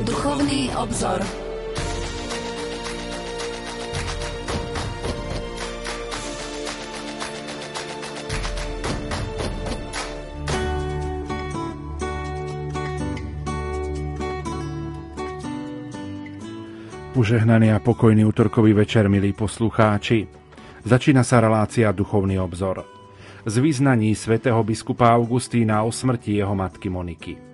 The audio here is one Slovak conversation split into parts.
Duchovný obzor. Požehnaný a pokojný útorkový večer, milí poslucháči. Začína sa relácia Duchovný obzor. Z význaní svätého biskupa Augustína o smrti jeho matky Moniky.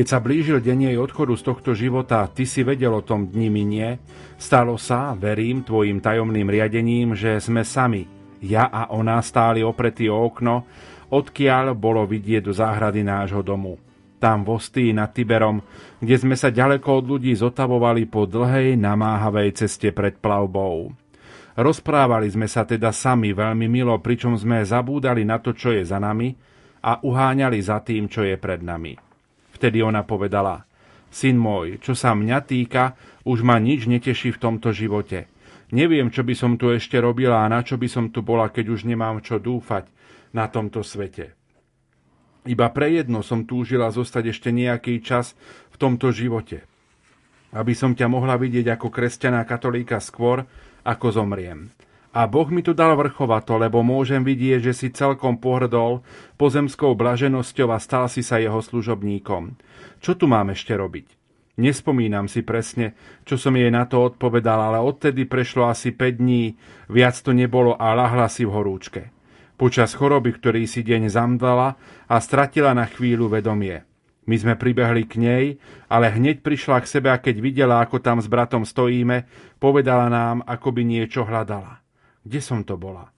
Keď sa blížil deň jej odchodu z tohto života, ty si vedel o tom dni minie, stalo sa, verím, tvojim tajomným riadením, že sme sami, ja a ona stáli opretí o okno, odkiaľ bolo vidieť do záhrady nášho domu tam v Ostii nad Tiberom, kde sme sa ďaleko od ľudí zotavovali po dlhej, namáhavej ceste pred plavbou. Rozprávali sme sa teda sami veľmi milo, pričom sme zabúdali na to, čo je za nami a uháňali za tým, čo je pred nami. Vtedy ona povedala, syn môj, čo sa mňa týka, už ma nič neteší v tomto živote. Neviem, čo by som tu ešte robila a na čo by som tu bola, keď už nemám čo dúfať na tomto svete. Iba pre jedno som túžila zostať ešte nejaký čas v tomto živote. Aby som ťa mohla vidieť ako kresťaná katolíka skôr, ako zomriem. A Boh mi tu dal vrchovato, lebo môžem vidieť, že si celkom pohrdol pozemskou blaženosťou a stal si sa jeho služobníkom. Čo tu mám ešte robiť? Nespomínam si presne, čo som jej na to odpovedal, ale odtedy prešlo asi 5 dní, viac to nebolo a lahla si v horúčke počas choroby, ktorý si deň zamdala a stratila na chvíľu vedomie. My sme pribehli k nej, ale hneď prišla k sebe a keď videla, ako tam s bratom stojíme, povedala nám, ako by niečo hľadala. Kde som to bola?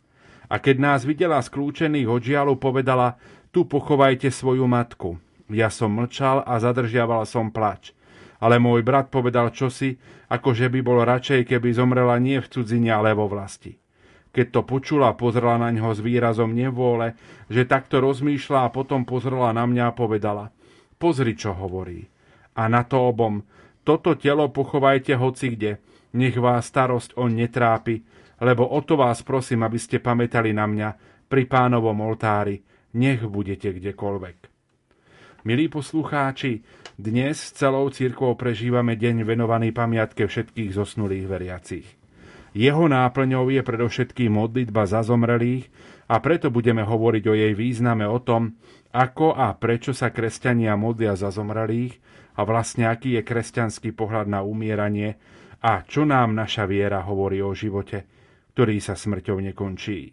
A keď nás videla skľúčených od žialu, povedala, tu pochovajte svoju matku. Ja som mlčal a zadržiaval som plač. Ale môj brat povedal čosi, ako že by bol radšej, keby zomrela nie v cudzine, ale vo vlasti. Keď to počula, pozrela na ňo s výrazom nevôle, že takto rozmýšľa a potom pozrela na mňa a povedala Pozri, čo hovorí. A na to obom, toto telo pochovajte hoci kde, nech vás starosť on netrápi, lebo o to vás prosím, aby ste pamätali na mňa pri pánovom oltári, nech budete kdekoľvek. Milí poslucháči, dnes celou církvou prežívame deň venovaný pamiatke všetkých zosnulých veriacich. Jeho náplňou je predovšetkým modlitba za zomrelých a preto budeme hovoriť o jej význame o tom, ako a prečo sa kresťania modlia za zomrelých a vlastne aký je kresťanský pohľad na umieranie a čo nám naša viera hovorí o živote, ktorý sa smrťou nekončí.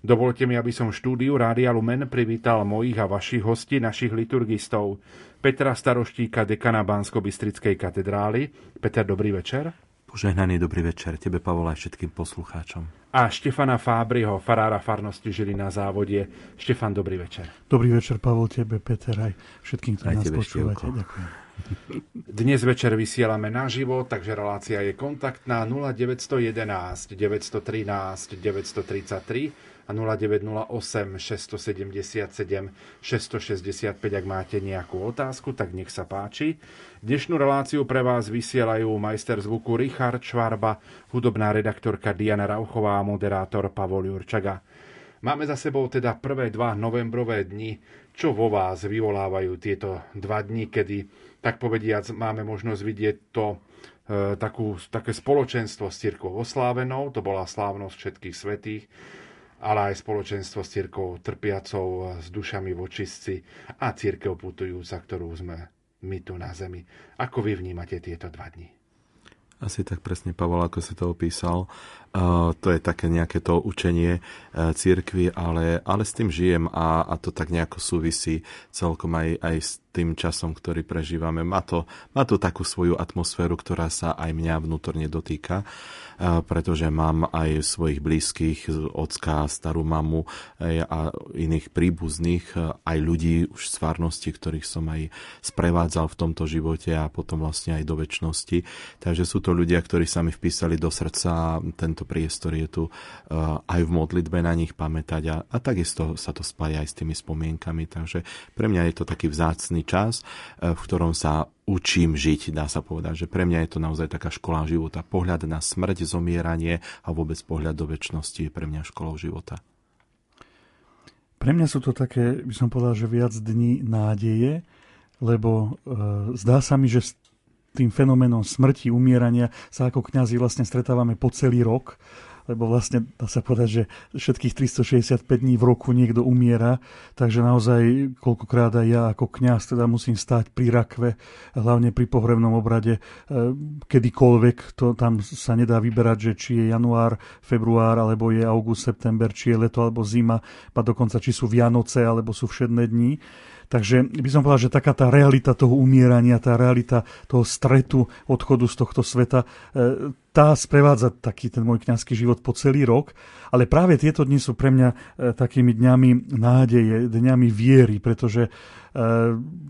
Dovolte mi, aby som v štúdiu Rádia Lumen privítal mojich a vašich hostí, našich liturgistov, Petra Staroštíka, dekana Bansko-Bystrickej katedrály. Peter, dobrý večer. Požehnaný dobrý večer tebe, Pavol, aj všetkým poslucháčom. A Štefana Fábriho, farára farnosti žili na závode. Štefan, dobrý večer. Dobrý večer, Pavol, tebe, Peter, aj všetkým, ktorí nás počúvate. Ďakujem. Dnes večer vysielame naživo, takže relácia je kontaktná 0911 913 933 a 0908 677 665, ak máte nejakú otázku, tak nech sa páči. Dnešnú reláciu pre vás vysielajú majster zvuku Richard Švarba, hudobná redaktorka Diana Rauchová a moderátor Pavol Jurčaga. Máme za sebou teda prvé dva novembrové dni, čo vo vás vyvolávajú tieto dva dni, kedy, tak povediac, máme možnosť vidieť to e, takú, také spoločenstvo s cirkvou oslávenou, to bola slávnosť všetkých svetých, ale aj spoločenstvo s církou trpiacou, s dušami v a církev putujúca, ktorú sme my tu na zemi. Ako vy vnímate tieto dva dni? Asi tak presne, Pavol, ako si to opísal. To je také nejaké to učenie uh, církvy, ale, ale s tým žijem a, a to tak nejako súvisí celkom aj, aj s tým časom, ktorý prežívame. Má to, má to takú svoju atmosféru, ktorá sa aj mňa vnútorne dotýka pretože mám aj svojich blízkych, ocka, starú mamu a iných príbuzných, aj ľudí už z farnosti, ktorých som aj sprevádzal v tomto živote a potom vlastne aj do väčšnosti. Takže sú to ľudia, ktorí sa mi vpísali do srdca a tento priestor je tu aj v modlitbe na nich pamätať a, a takisto sa to spája aj s tými spomienkami. Takže pre mňa je to taký vzácný čas, v ktorom sa učím žiť, dá sa povedať, že pre mňa je to naozaj taká škola života. Pohľad na smrť, zomieranie a vôbec pohľad do väčšnosti je pre mňa školou života. Pre mňa sú to také, by som povedal, že viac dní nádeje, lebo e, zdá sa mi, že tým fenoménom smrti, umierania sa ako kňazi vlastne stretávame po celý rok lebo vlastne dá sa povedať, že všetkých 365 dní v roku niekto umiera, takže naozaj koľkokrát aj ja ako kňaz teda musím stáť pri rakve, hlavne pri pohrebnom obrade, e, kedykoľvek, to tam sa nedá vyberať, že či je január, február, alebo je august, september, či je leto alebo zima, a dokonca či sú Vianoce, alebo sú všedné dni. Takže by som povedal, že taká tá realita toho umierania, tá realita toho stretu, odchodu z tohto sveta, e, tá sprevádza taký ten môj kňazský život po celý rok, ale práve tieto dni sú pre mňa e, takými dňami nádeje, dňami viery, pretože e,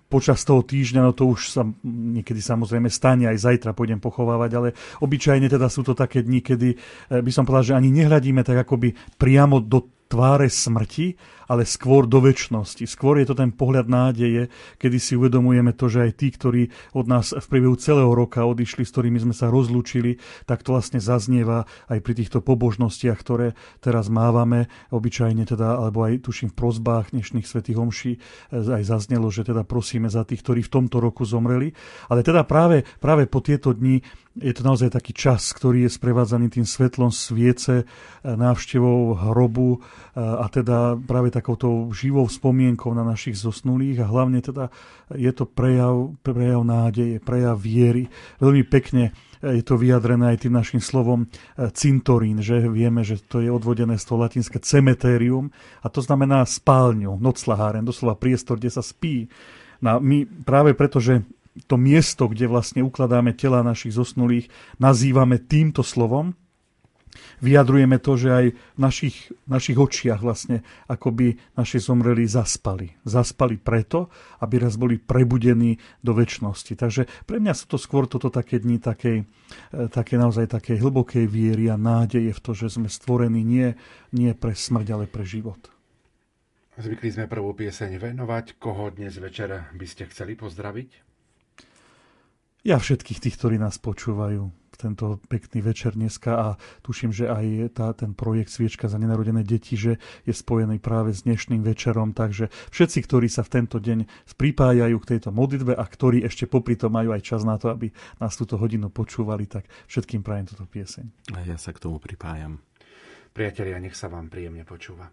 počas toho týždňa, no to už sa niekedy samozrejme stane, aj zajtra pôjdem pochovávať, ale obyčajne teda sú to také dni, kedy by som povedal, že ani nehľadíme tak akoby priamo do tváre smrti, ale skôr do väčšnosti. Skôr je to ten pohľad nádeje, kedy si uvedomujeme to, že aj tí, ktorí od nás v priebehu celého roka odišli, s ktorými sme sa rozlúčili, tak to vlastne zaznieva aj pri týchto pobožnostiach, ktoré teraz mávame, obyčajne teda, alebo aj tuším v prozbách dnešných svätých homší aj zaznelo, že teda prosíme za tých, ktorí v tomto roku zomreli. Ale teda práve, práve po tieto dni je to naozaj taký čas, ktorý je sprevádzaný tým svetlom sviece, návštevou hrobu a teda práve takouto živou spomienkou na našich zosnulých a hlavne teda je to prejav, prejav nádeje, prejav viery. Veľmi pekne je to vyjadrené aj tým našim slovom cintorín, že vieme, že to je odvodené z toho latinské cemeterium a to znamená spálňu, noclaháren, doslova priestor, kde sa spí. No my práve preto, že to miesto, kde vlastne ukladáme tela našich zosnulých, nazývame týmto slovom. Vyjadrujeme to, že aj v našich, našich očiach vlastne akoby naši zomreli zaspali. Zaspali preto, aby raz boli prebudení do väčšnosti. Takže pre mňa sú to skôr toto také dni takej, e, také naozaj také hlbokej viery a nádeje v to, že sme stvorení nie, nie pre smrť, ale pre život. Zvykli sme prvú pieseň venovať. Koho dnes večer by ste chceli pozdraviť? Ja všetkých tých, ktorí nás počúvajú tento pekný večer dneska a tuším, že aj tá, ten projekt Sviečka za nenarodené deti, že je spojený práve s dnešným večerom, takže všetci, ktorí sa v tento deň pripájajú k tejto modlitbe a ktorí ešte popri to majú aj čas na to, aby nás túto hodinu počúvali, tak všetkým prajem túto pieseň. A ja sa k tomu pripájam. Priatelia, nech sa vám príjemne počúva.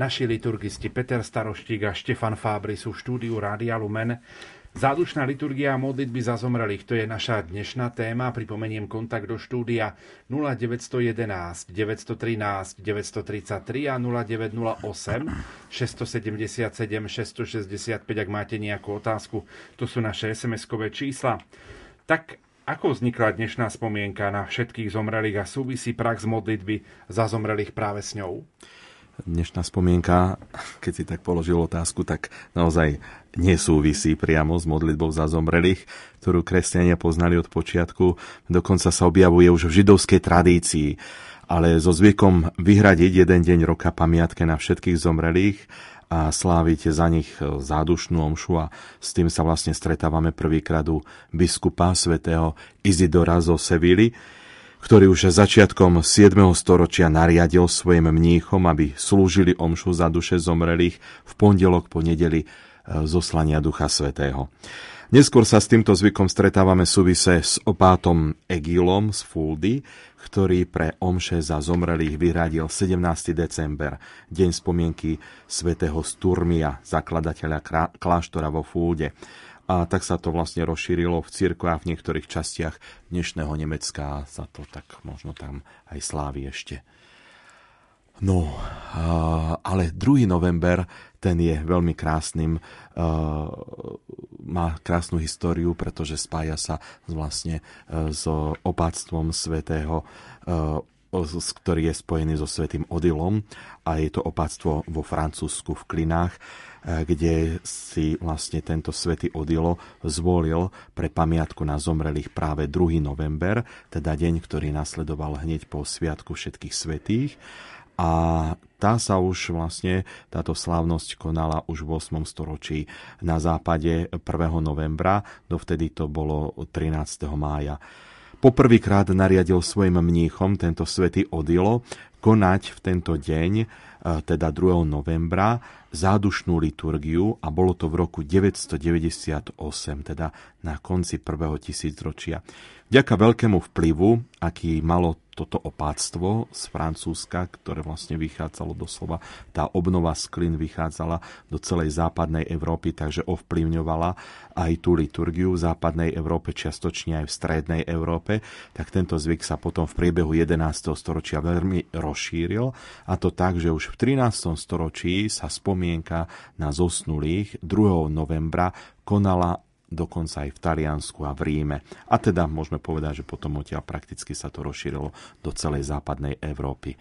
Naši liturgisti Peter Staroštík a Štefan Fábry sú štúdiu Rádia Lumen. Zádušná liturgia a modlitby za zomrelých, to je naša dnešná téma. Pripomeniem kontakt do štúdia 0911 913 933 a 0908 677 665, ak máte nejakú otázku. To sú naše SMS-kové čísla. Tak ako vznikla dnešná spomienka na všetkých zomrelých a súvisí prax modlitby za zomrelých práve s ňou? Dnešná spomienka, keď si tak položil otázku, tak naozaj nesúvisí priamo s modlitbou za zomrelých, ktorú kresťania poznali od počiatku. Dokonca sa objavuje už v židovskej tradícii, ale so zvykom vyhradiť jeden deň roka pamiatke na všetkých zomrelých a sláviť za nich zádušnú omšu a s tým sa vlastne stretávame prvýkrát u biskupa svätého Izidora zo Sevily, ktorý už začiatkom 7. storočia nariadil svojim mníchom, aby slúžili omšu za duše zomrelých v pondelok po nedeli e, zoslania Ducha Svetého. Neskôr sa s týmto zvykom stretávame súvise s opátom Egilom z Fuldy, ktorý pre omše za zomrelých vyhradil 17. december, deň spomienky svätého Sturmia, zakladateľa kláštora vo Fulde a tak sa to vlastne rozšírilo v cirkvách v niektorých častiach dnešného Nemecka sa to tak možno tam aj slávi ešte. No, ale 2. november, ten je veľmi krásnym, má krásnu históriu, pretože spája sa vlastne s opáctvom svätého ktorý je spojený so svetým Odilom a je to opáctvo vo Francúzsku v Klinách Eh, kde si vlastne tento svätý Odilo zvolil pre pamiatku na zomrelých práve 2. november, teda deň, ktorý nasledoval hneď po Sviatku všetkých svetých. A tá sa už vlastne, táto slávnosť konala už v 8. storočí na západe 1. novembra, dovtedy to bolo 13. mája. Poprvýkrát nariadil svojim mníchom tento svätý Odilo konať v tento deň E, teda 2. novembra, zádušnú liturgiu a bolo to v roku 998, teda na konci prvého tisícročia. Vďaka veľkému vplyvu, aký malo toto opáctvo z Francúzska, ktoré vlastne vychádzalo doslova, tá obnova sklin vychádzala do celej západnej Európy, takže ovplyvňovala aj tú liturgiu v západnej Európe, čiastočne aj v strednej Európe, tak tento zvyk sa potom v priebehu 11. storočia veľmi rozšíril a to tak, že už v 13. storočí sa spomienka na zosnulých 2. novembra konala dokonca aj v Taliansku a v Ríme. A teda môžeme povedať, že potom odtiaľ prakticky sa to rozšírilo do celej západnej Európy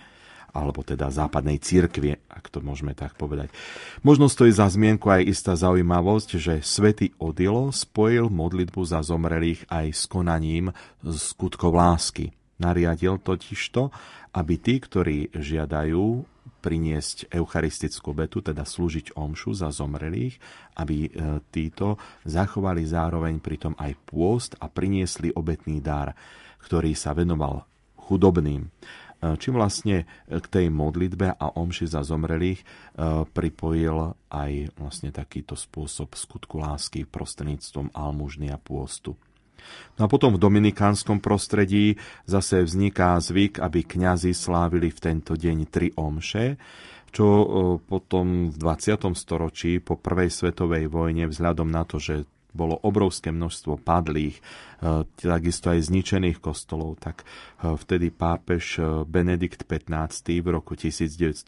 alebo teda západnej církvie, ak to môžeme tak povedať. Možno stojí za zmienku aj istá zaujímavosť, že svätý Odilo spojil modlitbu za zomrelých aj s konaním skutkov lásky. Nariadil totižto, aby tí, ktorí žiadajú priniesť eucharistickú betu, teda slúžiť omšu za zomrelých, aby e, títo zachovali zároveň pritom aj pôst a priniesli obetný dar, ktorý sa venoval chudobným. E, čím vlastne k tej modlitbe a omši za zomrelých e, pripojil aj vlastne takýto spôsob skutku lásky prostredníctvom almužny a pôstu. No a potom v dominikánskom prostredí zase vzniká zvyk, aby kňazi slávili v tento deň tri omše, čo potom v 20. storočí po prvej svetovej vojne vzhľadom na to, že bolo obrovské množstvo padlých, e, takisto aj zničených kostolov, tak e, vtedy pápež e, Benedikt XV v roku 1915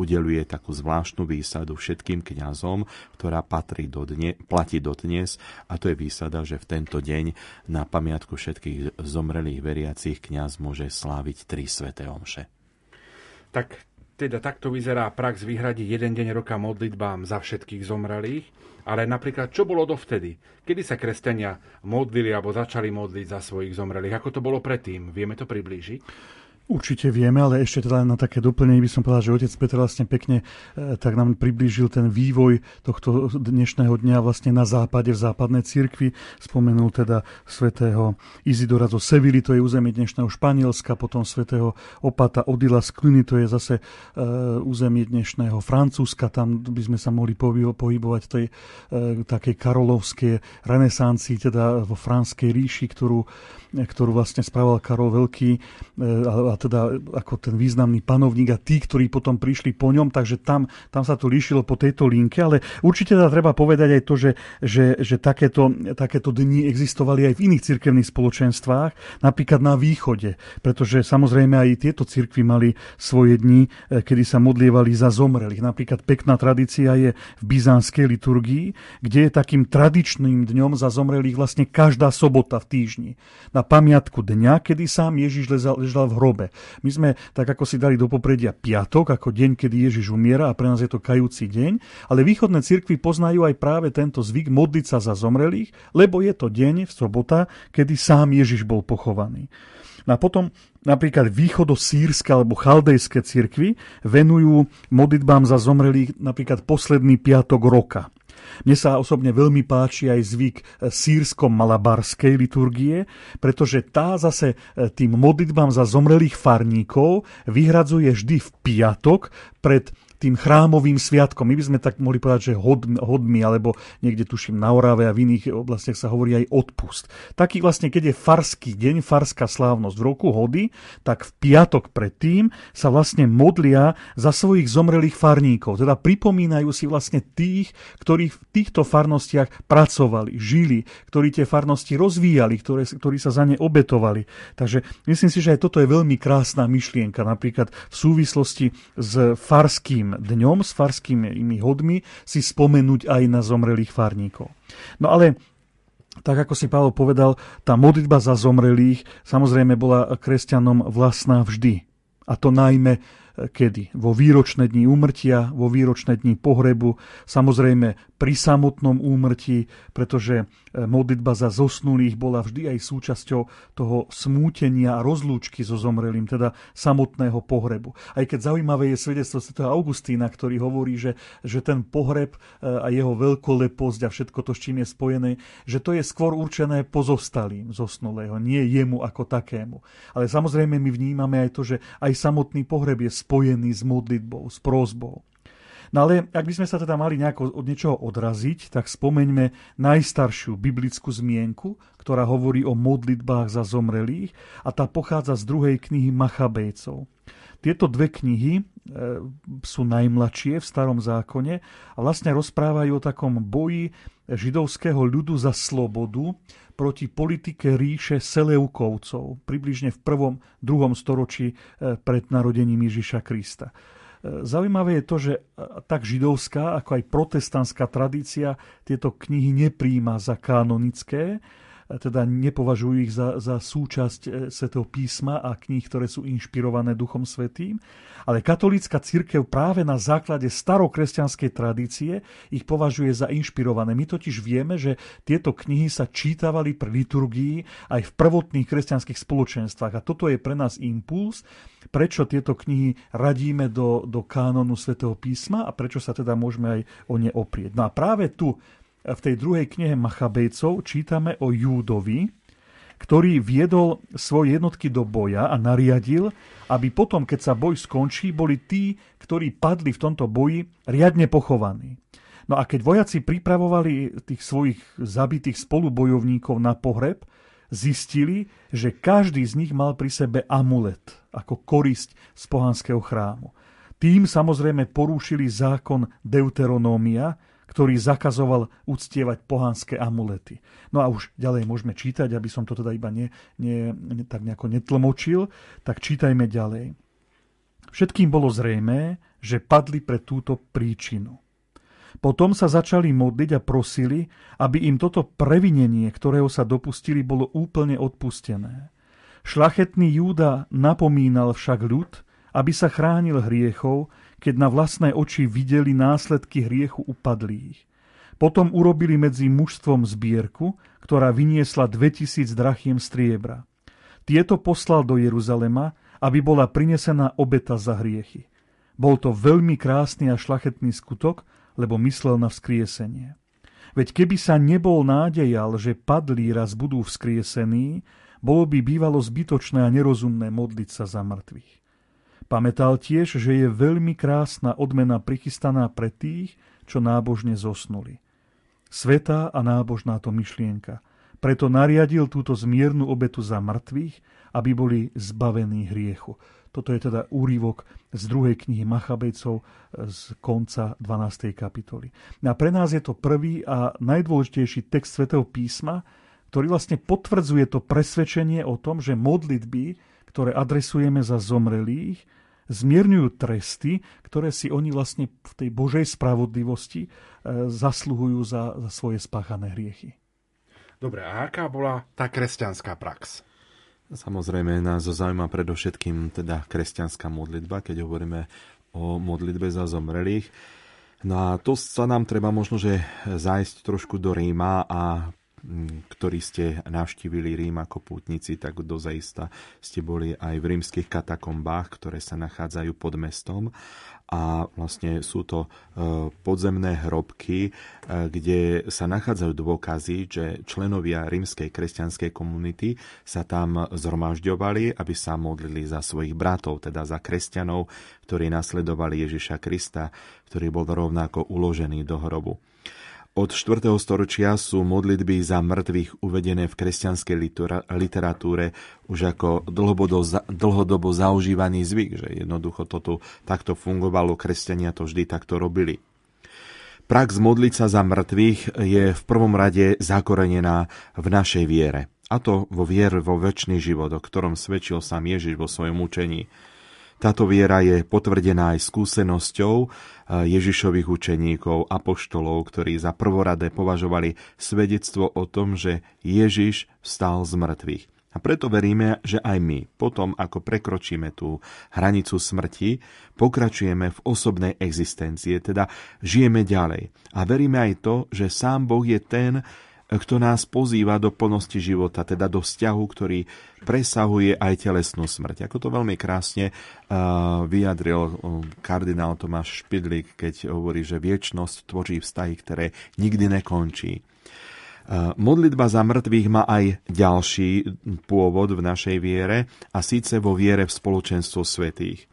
udeluje takú zvláštnu výsadu všetkým kňazom, ktorá patrí do dne, platí dodnes a to je výsada, že v tento deň na pamiatku všetkých zomrelých veriacich kňaz môže sláviť tri sveté omše. Tak teda takto vyzerá prax vyhradiť jeden deň roka modlitbám za všetkých zomrelých ale napríklad, čo bolo dovtedy? Kedy sa kresťania modlili alebo začali modliť za svojich zomrelých? Ako to bolo predtým? Vieme to priblížiť? Určite vieme, ale ešte teda na také doplnenie by som povedal, že otec Peter vlastne pekne e, tak nám priblížil ten vývoj tohto dnešného dňa vlastne na západe, v západnej cirkvi. Spomenul teda svätého Izidora zo Sevily, to je územie dnešného Španielska, potom svätého Opata Odila z Kliny, to je zase e, územie dnešného Francúzska, tam by sme sa mohli pohybovať tej e, takej karolovskej renesancii, teda vo Franskej ríši, ktorú ktorú vlastne správal Karol Veľký, e, a, teda ako ten významný panovník a tí, ktorí potom prišli po ňom, takže tam, tam sa to líšilo po tejto linke, ale určite teda treba povedať aj to, že, že, že takéto, takéto dni existovali aj v iných cirkevných spoločenstvách, napríklad na východe, pretože samozrejme aj tieto cirkvy mali svoje dni, e, kedy sa modlievali za zomrelých. Napríklad pekná tradícia je v byzantskej liturgii, kde je takým tradičným dňom za zomrelých vlastne každá sobota v týždni. Na pamiatku dňa, kedy sám Ježiš ležal v hrobe. My sme tak ako si dali do popredia piatok, ako deň, kedy Ježiš umiera a pre nás je to kajúci deň, ale východné cirkvy poznajú aj práve tento zvyk modliť sa za zomrelých, lebo je to deň v sobota, kedy sám Ježiš bol pochovaný. No a potom napríklad východosírske alebo chaldejské cirkvy venujú modlitbám za zomrelých napríklad posledný piatok roka. Mne sa osobne veľmi páči aj zvyk e, sírsko-malabarskej liturgie, pretože tá zase e, tým modlitbám za zomrelých farníkov vyhradzuje vždy v piatok pred tým chrámovým sviatkom. My by sme tak mohli povedať, že hodmi, hodmi alebo niekde tuším na Orave a v iných oblastiach sa hovorí aj odpust. Taký vlastne, keď je farský deň, farská slávnosť v roku hody, tak v piatok predtým sa vlastne modlia za svojich zomrelých farníkov. Teda pripomínajú si vlastne tých, ktorí v týchto farnostiach pracovali, žili, ktorí tie farnosti rozvíjali, ktoré, ktorí sa za ne obetovali. Takže myslím si, že aj toto je veľmi krásna myšlienka, napríklad v súvislosti s farským dňom s farskými hodmi si spomenúť aj na zomrelých farníkov. No ale tak ako si Pavel povedal, tá modlitba za zomrelých samozrejme bola kresťanom vlastná vždy. A to najmä kedy? Vo výročné dni úmrtia, vo výročné dni pohrebu, samozrejme pri samotnom úmrtí, pretože e, modlitba za zosnulých bola vždy aj súčasťou toho smútenia a rozlúčky so zomrelým, teda samotného pohrebu. Aj keď zaujímavé je svedectvo Sv. Augustína, ktorý hovorí, že, že ten pohreb e, a jeho veľkoleposť a všetko to, s čím je spojené, že to je skôr určené pozostalým zosnulého, nie jemu ako takému. Ale samozrejme my vnímame aj to, že aj samotný pohreb je spojený s modlitbou, s prózbou. No ale ak by sme sa teda mali nejako od niečoho odraziť, tak spomeňme najstaršiu biblickú zmienku, ktorá hovorí o modlitbách za zomrelých a tá pochádza z druhej knihy Machabejcov. Tieto dve knihy e, sú najmladšie v starom zákone a vlastne rozprávajú o takom boji židovského ľudu za slobodu proti politike ríše Seleukovcov, približne v prvom, druhom storočí e, pred narodením Ježiša Krista. Zaujímavé je to, že tak židovská, ako aj protestantská tradícia tieto knihy nepríjma za kanonické, teda nepovažujú ich za, za súčasť e, svätého písma a kníh, ktoré sú inšpirované Duchom Svetým. Ale katolícka církev práve na základe starokresťanskej tradície ich považuje za inšpirované. My totiž vieme, že tieto knihy sa čítavali pri liturgii aj v prvotných kresťanských spoločenstvách. A toto je pre nás impuls, prečo tieto knihy radíme do, do kánonu svätého písma a prečo sa teda môžeme aj o ne oprieť. No a práve tu v tej druhej knihe Machabejcov čítame o Júdovi, ktorý viedol svoje jednotky do boja a nariadil, aby potom, keď sa boj skončí, boli tí, ktorí padli v tomto boji, riadne pochovaní. No a keď vojaci pripravovali tých svojich zabitých spolubojovníkov na pohreb, zistili, že každý z nich mal pri sebe amulet ako korisť z pohanského chrámu. Tým samozrejme porúšili zákon Deuteronómia, ktorý zakazoval uctievať pohanské amulety. No a už ďalej môžeme čítať, aby som to teda iba ne, ne, ne, tak nejako netlmočil, tak čítajme ďalej. Všetkým bolo zrejmé, že padli pre túto príčinu. Potom sa začali modliť a prosili, aby im toto previnenie, ktorého sa dopustili, bolo úplne odpustené. Šlachetný Júda napomínal však ľud, aby sa chránil hriechov, keď na vlastné oči videli následky hriechu upadlých. Potom urobili medzi mužstvom zbierku, ktorá vyniesla 2000 drachiem striebra. Tieto poslal do Jeruzalema, aby bola prinesená obeta za hriechy. Bol to veľmi krásny a šlachetný skutok, lebo myslel na vzkriesenie. Veď keby sa nebol nádejal, že padlí raz budú vzkriesení, bolo by bývalo zbytočné a nerozumné modliť sa za mŕtvych. Pamätal tiež, že je veľmi krásna odmena prichystaná pre tých, čo nábožne zosnuli. Svetá a nábožná to myšlienka. Preto nariadil túto zmiernu obetu za mŕtvych, aby boli zbavení hriechu. Toto je teda úrivok z druhej knihy Machabejcov z konca 12. kapitoly. A pre nás je to prvý a najdôležitejší text svätého písma, ktorý vlastne potvrdzuje to presvedčenie o tom, že modlitby, ktoré adresujeme za zomrelých, zmierňujú tresty, ktoré si oni vlastne v tej Božej spravodlivosti e, zasluhujú za, za svoje spáchané hriechy. Dobre, a aká bola tá kresťanská prax? Samozrejme, nás zaujíma predovšetkým teda kresťanská modlitba, keď hovoríme o modlitbe za zomrelých. No a to sa nám treba možno, že zájsť trošku do Ríma a ktorí ste navštívili Rím ako pútnici, tak dozaista ste boli aj v rímskych katakombách, ktoré sa nachádzajú pod mestom a vlastne sú to e, podzemné hrobky, e, kde sa nachádzajú dôkazy, že členovia rímskej kresťanskej komunity sa tam zhromažďovali, aby sa modlili za svojich bratov, teda za kresťanov, ktorí nasledovali Ježiša Krista, ktorý bol rovnako uložený do hrobu. Od 4. storočia sú modlitby za mŕtvych uvedené v kresťanskej literatúre už ako dlhodobo, zaužívaný zvyk, že jednoducho to tu takto fungovalo, kresťania to vždy takto robili. Prax modliť sa za mŕtvych je v prvom rade zakorenená v našej viere. A to vo viere vo väčší život, o ktorom svedčil sám Ježiš vo svojom učení. Táto viera je potvrdená aj skúsenosťou eh, Ježišových učeníkov, apoštolov, ktorí za prvoradé považovali svedectvo o tom, že Ježiš vstal z mŕtvych. A preto veríme, že aj my, potom ako prekročíme tú hranicu smrti, pokračujeme v osobnej existencie, teda žijeme ďalej. A veríme aj to, že sám Boh je ten, kto nás pozýva do plnosti života, teda do vzťahu, ktorý presahuje aj telesnú smrť. Ako to veľmi krásne uh, vyjadril uh, kardinál Tomáš Špidlík, keď hovorí, že viečnosť tvorí vztahy, ktoré nikdy nekončí. Uh, modlitba za mŕtvych má aj ďalší pôvod v našej viere a síce vo viere v spoločenstvo svetých.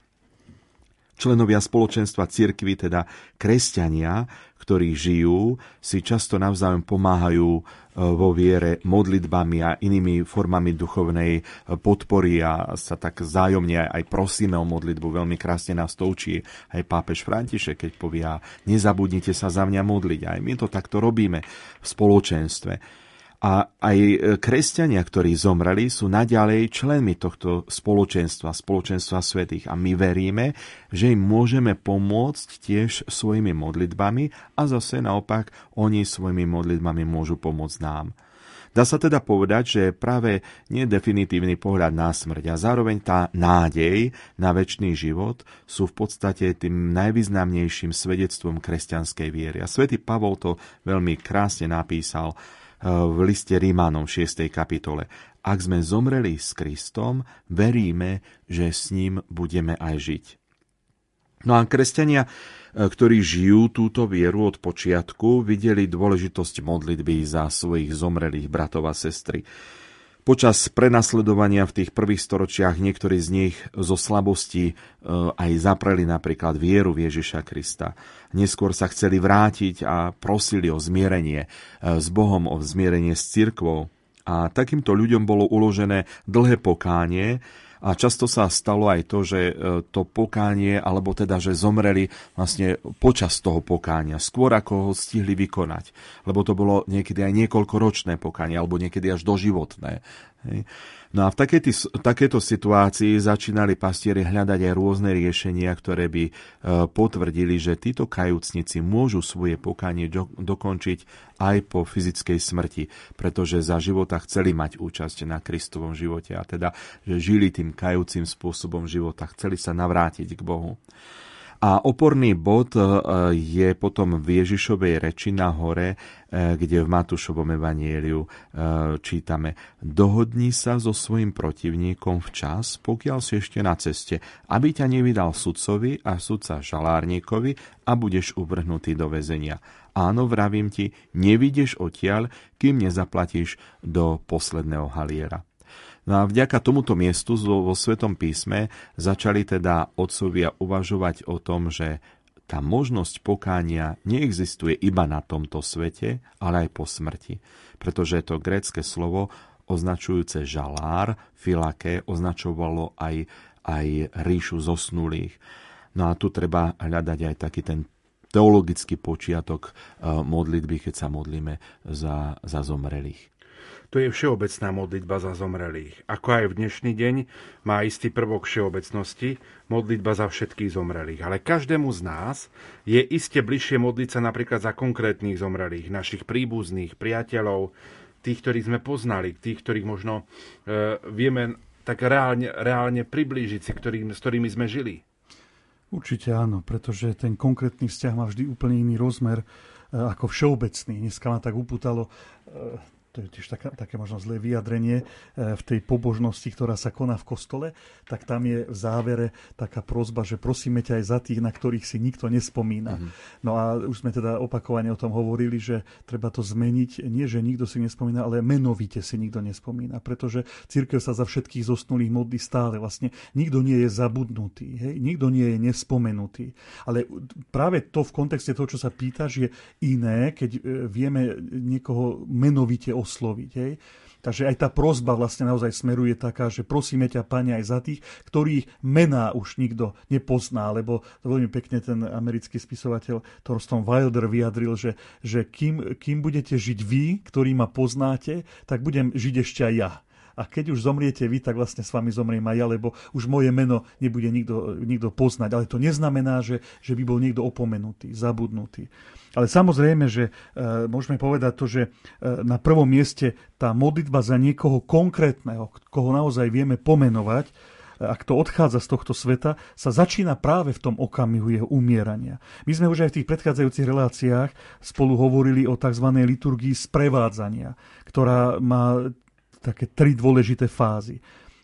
Členovia spoločenstva cirkvy, teda kresťania, ktorí žijú, si často navzájom pomáhajú e, vo viere modlitbami a inými formami duchovnej e, podpory a sa tak zájomne aj prosíme o modlitbu. Veľmi krásne nás to učí aj pápež František, keď povie nezabudnite sa za mňa modliť. Aj my to takto robíme v spoločenstve. A aj e, kresťania, ktorí zomreli, sú naďalej členmi tohto spoločenstva, spoločenstva svetých. A my veríme, že im môžeme pomôcť tiež svojimi modlitbami a zase naopak oni svojimi modlitbami môžu pomôcť nám. Dá sa teda povedať, že práve nie definitívny pohľad na smrť a zároveň tá nádej na väčší život sú v podstate tým najvýznamnejším svedectvom kresťanskej viery. A svätý Pavol to veľmi krásne napísal v liste Rímanom 6. kapitole. Ak sme zomreli s Kristom, veríme, že s ním budeme aj žiť. No a kresťania, e, ktorí žijú túto vieru od počiatku, videli dôležitosť modlitby za svojich zomrelých bratov a sestry. Počas prenasledovania v tých prvých storočiach niektorí z nich zo slabosti e, aj zapreli napríklad vieru v Ježiša Krista. Neskôr sa chceli vrátiť a prosili o zmierenie e, s Bohom, o zmierenie s cirkvou. A takýmto ľuďom bolo uložené dlhé pokánie, a často sa stalo aj to, že e, to pokánie, alebo teda, že zomreli vlastne počas toho pokánia, skôr ako ho stihli vykonať. Lebo to bolo niekedy aj niekoľkoročné pokánie, alebo niekedy až doživotné. Hej. No a v takejto, takejto situácii začínali pastieri hľadať aj rôzne riešenia, ktoré by e, potvrdili, že títo kajúcnici môžu svoje pokánie do, dokončiť aj po fyzickej smrti, pretože za života chceli mať účasť na Kristovom živote a teda, že žili tým kajúcim spôsobom života, chceli sa navrátiť k Bohu. A oporný bod e, je potom v Ježišovej reči na hore, e, kde v Matúšovom evanieliu e, čítame Dohodni sa so svojim protivníkom včas, pokiaľ si ešte na ceste, aby ťa nevydal sudcovi a sudca žalárníkovi a budeš uvrhnutý do väzenia. Áno, vravím ti, nevidíš odtiaľ, kým nezaplatíš do posledného haliera. No a vďaka tomuto miestu vo Svetom písme začali teda otcovia uvažovať o tom, že tá možnosť pokánia neexistuje iba na tomto svete, ale aj po smrti. Pretože to grécke slovo označujúce žalár, filake, označovalo aj, aj ríšu zosnulých. No a tu treba hľadať aj taký ten teologický počiatok eh, modlitby, keď sa modlíme za, za zomrelých. To je všeobecná modlitba za zomrelých. Ako aj v dnešný deň má istý prvok všeobecnosti, modlitba za všetkých zomrelých. Ale každému z nás je iste bližšie modliť sa napríklad za konkrétnych zomrelých, našich príbuzných, priateľov, tých, ktorých sme poznali, tých, ktorých možno e, vieme tak reálne, reálne priblížiť si, ktorým, s ktorými sme žili. Určite áno, pretože ten konkrétny vzťah má vždy úplne iný rozmer e, ako všeobecný. Dneska ma tak upútalo e, to je tiež taká, také možno zlé vyjadrenie, e, v tej pobožnosti, ktorá sa koná v kostole, tak tam je v závere taká prozba, že prosíme ťa aj za tých, na ktorých si nikto nespomína. Mm-hmm. No a už sme teda opakovane o tom hovorili, že treba to zmeniť. Nie, že nikto si nespomína, ale menovite si nikto nespomína, pretože církev sa za všetkých zosnulých modlí stále. Vlastne nikto nie je zabudnutý, hej? nikto nie je nespomenutý. Ale práve to v kontexte toho, čo sa pýtaš, je iné, keď e, vieme niekoho menovite osloviť. Hej. Takže aj tá prozba vlastne naozaj smeruje taká, že prosíme ťa, Pane, aj za tých, ktorých mená už nikto nepozná, lebo veľmi pekne ten americký spisovateľ Thorsten Wilder vyjadril, že, že kým, kým budete žiť vy, ktorí ma poznáte, tak budem žiť ešte aj ja a keď už zomriete vy, tak vlastne s vami zomriem aj ja, lebo už moje meno nebude nikto, nikto poznať. Ale to neznamená, že, že by bol niekto opomenutý, zabudnutý. Ale samozrejme, že e, môžeme povedať to, že e, na prvom mieste tá modlitba za niekoho konkrétneho, koho naozaj vieme pomenovať, e, ak to odchádza z tohto sveta, sa začína práve v tom okamihu jeho umierania. My sme už aj v tých predchádzajúcich reláciách spolu hovorili o tzv. liturgii sprevádzania, ktorá má také tri dôležité fázy.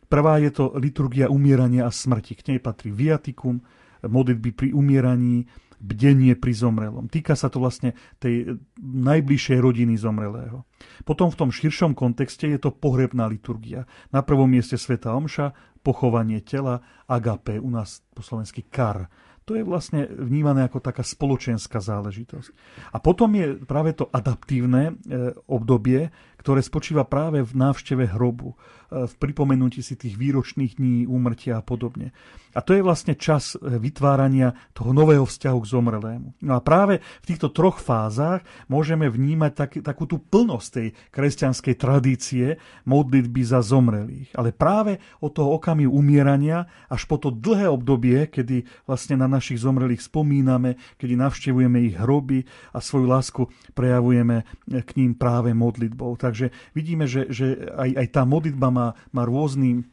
Prvá je to liturgia umierania a smrti. K nej patrí viatikum, modlitby pri umieraní, bdenie pri zomrelom. Týka sa to vlastne tej najbližšej rodiny zomrelého. Potom v tom širšom kontexte je to pohrebná liturgia. Na prvom mieste Sveta Omša, pochovanie tela, agape, u nás po slovensky kar. To je vlastne vnímané ako taká spoločenská záležitosť. A potom je práve to adaptívne e, obdobie, ktoré spočíva práve v návšteve hrobu, e, v pripomenutí si tých výročných dní, úmrtia a podobne. A to je vlastne čas e, vytvárania toho nového vzťahu k zomrelému. No a práve v týchto troch fázach môžeme vnímať tak, takú tú plnosť tej kresťanskej tradície modlitby za zomrelých. Ale práve od toho okamihu umierania až po to dlhé obdobie, kedy vlastne na našich zomrelých spomíname, kedy navštevujeme ich hroby a svoju lásku prejavujeme k ním práve modlitbou. Tak Takže vidíme, že, že aj, aj tá modlitba má, má rôzny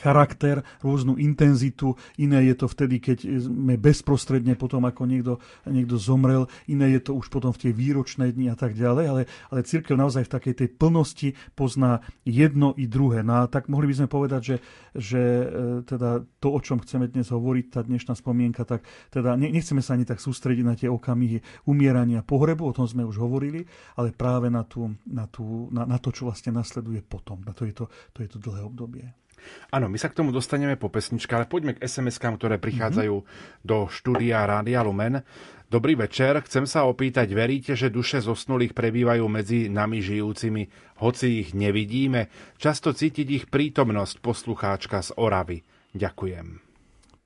charakter, rôznu intenzitu. Iné je to vtedy, keď sme bezprostredne potom, ako niekto, niekto zomrel. Iné je to už potom v tie výročné dni a tak ďalej. Ale, ale církev naozaj v takej tej plnosti pozná jedno i druhé. No a tak mohli by sme povedať, že, že e, teda to, o čom chceme dnes hovoriť, tá dnešná spomienka, tak teda nechceme sa ani tak sústrediť na tie okamihy umierania pohrebu, o tom sme už hovorili, ale práve na, tú, na, tú, na, na to, čo vlastne nasleduje potom. Na to je to, to, je to dlhé obdobie. Áno, my sa k tomu dostaneme po pesničke, ale poďme k SMS-kám, ktoré prichádzajú mm-hmm. do štúdia Rádia Lumen. Dobrý večer, chcem sa opýtať, veríte, že duše zosnulých prebývajú medzi nami žijúcimi, hoci ich nevidíme? Často cítiť ich prítomnosť poslucháčka z Oravy. Ďakujem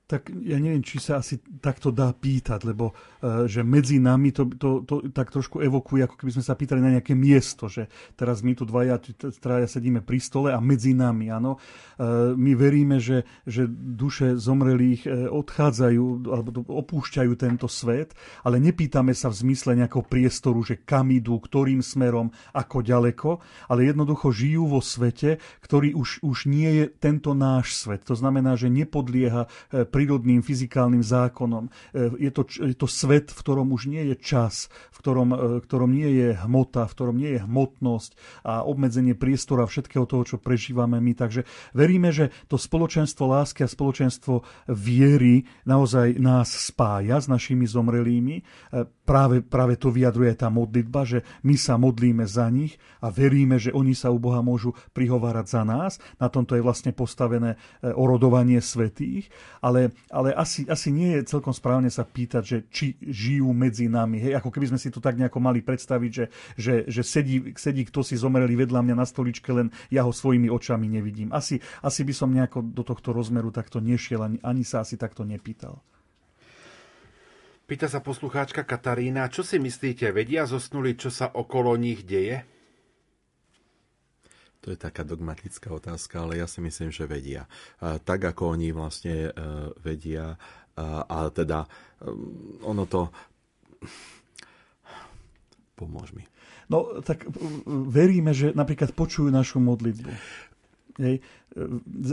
tak ja neviem, či sa asi takto dá pýtať, lebo uh, že medzi nami to, to, to tak trošku evokuje, ako keby sme sa pýtali na nejaké miesto, že teraz my tu dvaja, traja sedíme pri stole a medzi nami, áno. Uh, my veríme, že, že duše zomrelých uh, odchádzajú alebo opúšťajú tento svet, ale nepýtame sa v zmysle nejakého priestoru, že kam idú, ktorým smerom, ako ďaleko, ale jednoducho žijú vo svete, ktorý už, už nie je tento náš svet. To znamená, že nepodlieha prírodným fyzikálnym zákonom. E, je to, je to svet, v ktorom už nie je čas, v ktorom, e, ktorom nie je hmota, v ktorom nie je hmotnosť a obmedzenie priestora všetkého toho, čo prežívame my. Takže veríme, že to spoločenstvo lásky a spoločenstvo viery naozaj nás spája s našimi zomrelými. E, práve, práve to vyjadruje tá modlitba, že my sa modlíme za nich a veríme, že oni sa u Boha môžu prihovárať za nás. Na tomto je vlastne postavené orodovanie svetých. Ale ale, asi, asi nie je celkom správne sa pýtať, že či žijú medzi nami. Hej, ako keby sme si to tak nejako mali predstaviť, že, že, že sedí, sedí kto si zomreli vedľa mňa na stoličke, len ja ho svojimi očami nevidím. Asi, asi by som nejako do tohto rozmeru takto nešiel, ani, ani sa asi takto nepýtal. Pýta sa poslucháčka Katarína, čo si myslíte, vedia zosnuli, čo sa okolo nich deje? To je taká dogmatická otázka, ale ja si myslím, že vedia. Tak ako oni vlastne e, vedia a teda e, ono to... Pomôž mi. No, tak veríme, že napríklad počujú našu modlitbu. Hej.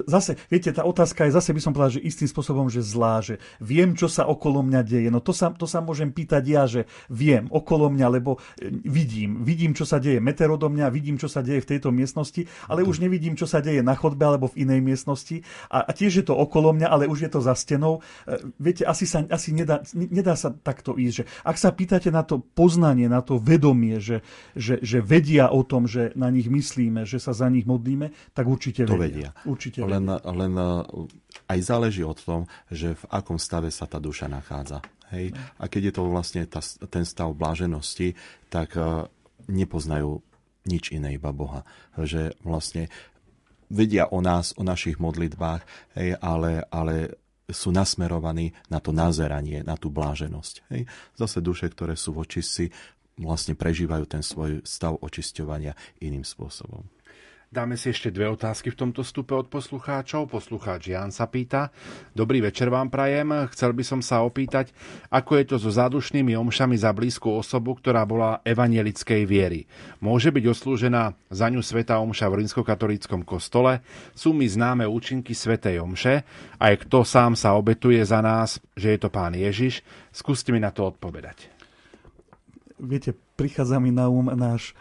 Zase, viete, tá otázka je zase, by som povedal, že istým spôsobom, že zlá, že viem, čo sa okolo mňa deje. No to sa, to sa môžem pýtať ja, že viem okolo mňa, lebo e, vidím. Vidím, čo sa deje meter odo mňa, vidím, čo sa deje v tejto miestnosti, ale už nevidím, čo sa deje na chodbe alebo v inej miestnosti. A, a tiež je to okolo mňa, ale už je to za stenou. E, viete, asi, sa, asi nedá, nedá sa takto ísť. Že ak sa pýtate na to poznanie, na to vedomie, že, že, že vedia o tom, že na nich myslíme, že sa za nich modlíme, tak určite to vedia. vedia. Určite len, len e, aj záleží od tom, že v akom stave sa tá duša nachádza. Hej? A keď je to vlastne tá, ten stav bláženosti, tak uh, nepoznajú nič iné, iba Boha. Že vlastne vedia o nás, o našich modlitbách, hej, ale, ale sú nasmerovaní na to nazeranie, na tú bláženosť. Hej. Zase duše, ktoré sú v očistci, vlastne prežívajú ten svoj stav očisťovania iným spôsobom. Dáme si ešte dve otázky v tomto stupe od poslucháčov. Poslucháč Jan sa pýta. Dobrý večer vám prajem. Chcel by som sa opýtať, ako je to so zádušnými omšami za blízku osobu, ktorá bola evanielickej viery. Môže byť oslúžená za ňu sveta omša v rímskokatolíckom kostole? Sú mi známe účinky svetej omše? Aj kto sám sa obetuje za nás, že je to pán Ježiš? Skúste mi na to odpovedať. Viete, prichádza mi na um náš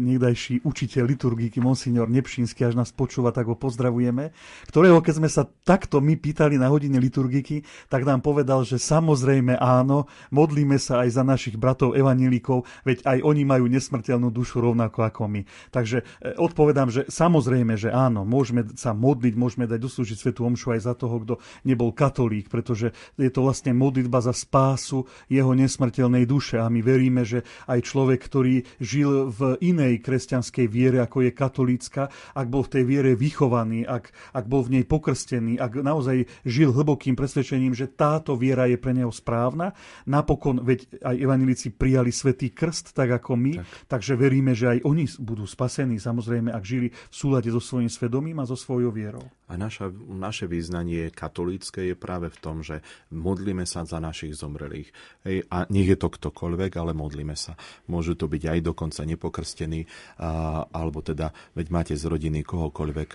niekdajší učiteľ liturgiky, monsignor Nepšínsky, až nás počúva, tak ho pozdravujeme, ktorého keď sme sa takto my pýtali na hodine liturgiky, tak nám povedal, že samozrejme áno, modlíme sa aj za našich bratov evanílikov, veď aj oni majú nesmrteľnú dušu rovnako ako my. Takže e, odpovedám, že samozrejme, že áno, môžeme sa modliť, môžeme dať doslúžiť svetu omšu aj za toho, kto nebol katolík, pretože je to vlastne modlitba za spásu jeho nesmrteľnej duše a my veríme, že aj človek, ktorý žil v v inej kresťanskej viere, ako je katolícka, ak bol v tej viere vychovaný, ak, ak bol v nej pokrstený, ak naozaj žil hlbokým presvedčením, že táto viera je pre neho správna. Napokon, veď aj evanilici prijali svetý krst, tak ako my, tak. takže veríme, že aj oni budú spasení, samozrejme, ak žili v súlade so svojím svedomím a so svojou vierou. A naša, naše význanie katolícke je práve v tom, že modlíme sa za našich zomrelých. Hej, a nech je to ktokoľvek, ale modlíme sa. Môžu to byť aj dokonca nepo pokrstení, alebo teda, veď máte z rodiny kohokoľvek,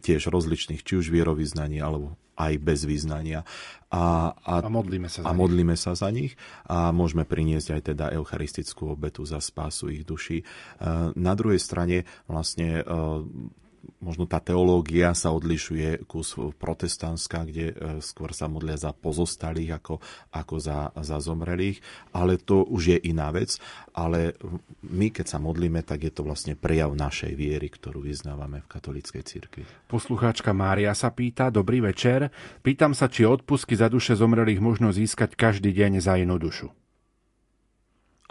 tiež rozličných, či už vierovýznaní, alebo aj bez význania. A, a, a, modlíme sa za a modlíme sa za nich a môžeme priniesť aj teda eucharistickú obetu za spásu ich duší. Na druhej strane vlastne možno tá teológia sa odlišuje kus protestantská, kde e, skôr sa modlia za pozostalých ako, ako za, za zomrelých, ale to už je iná vec. Ale my, keď sa modlíme, tak je to vlastne prejav našej viery, ktorú vyznávame v katolíckej cirkvi. Poslucháčka Mária sa pýta, dobrý večer, pýtam sa, či odpusky za duše zomrelých možno získať každý deň za inú dušu.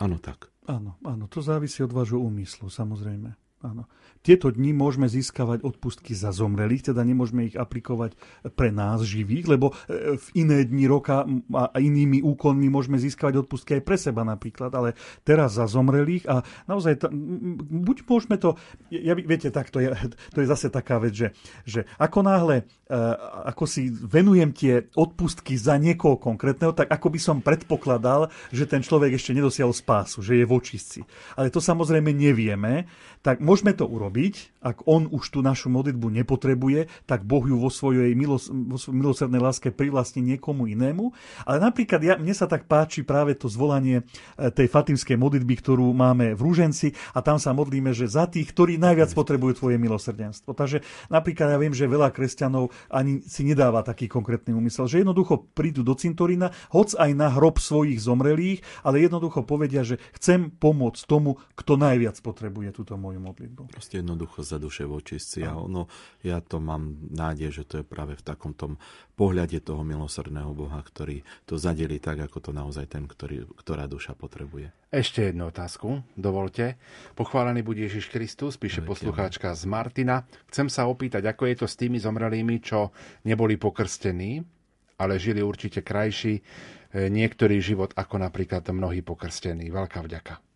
Áno, tak. Áno, áno, to závisí od vášho úmyslu, samozrejme. Áno. Tieto dni môžeme získavať odpustky za zomrelých, teda nemôžeme ich aplikovať pre nás živých, lebo e, v iné dni roka a inými úkonmi môžeme získavať odpustky aj pre seba napríklad, ale teraz za zomrelých a naozaj, buď môžeme to, ja, viete, tak to je, to je zase taká vec, že, že ako náhle, ako si venujem tie odpustky za niekoho konkrétneho, tak ako by som predpokladal, že ten človek ešte nedosiahol spásu, že je v očistci. Ale to samozrejme nevieme, tak môžeme to urobiť robiť, ak on už tú našu modlitbu nepotrebuje, tak Boh ju vo svojej milos, vo svojej láske privlastní niekomu inému. Ale napríklad ja, mne sa tak páči práve to zvolanie e, tej fatimskej modlitby, ktorú máme v Rúženci a tam sa modlíme, že za tých, ktorí najviac potrebujú tvoje milosrdenstvo. Takže napríklad ja viem, že veľa kresťanov ani si nedáva taký konkrétny úmysel, že jednoducho prídu do cintorína, hoc aj na hrob svojich zomrelých, ale jednoducho povedia, že chcem pomôcť tomu, kto najviac potrebuje túto moju modlitbu. Proste jednoducho za duše v očistci. A ono, ja to mám nádej, že to je práve v takom tom pohľade toho milosrdného Boha, ktorý to zadeli tak, ako to naozaj ten, ktorý, ktorá duša potrebuje. Ešte jednu otázku, dovolte. Pochválený bude Ježiš Kristus, píše poslucháčka z Martina. Chcem sa opýtať, ako je to s tými zomrelými, čo neboli pokrstení, ale žili určite krajší eh, niektorý život ako napríklad mnohí pokrstení. Veľká vďaka.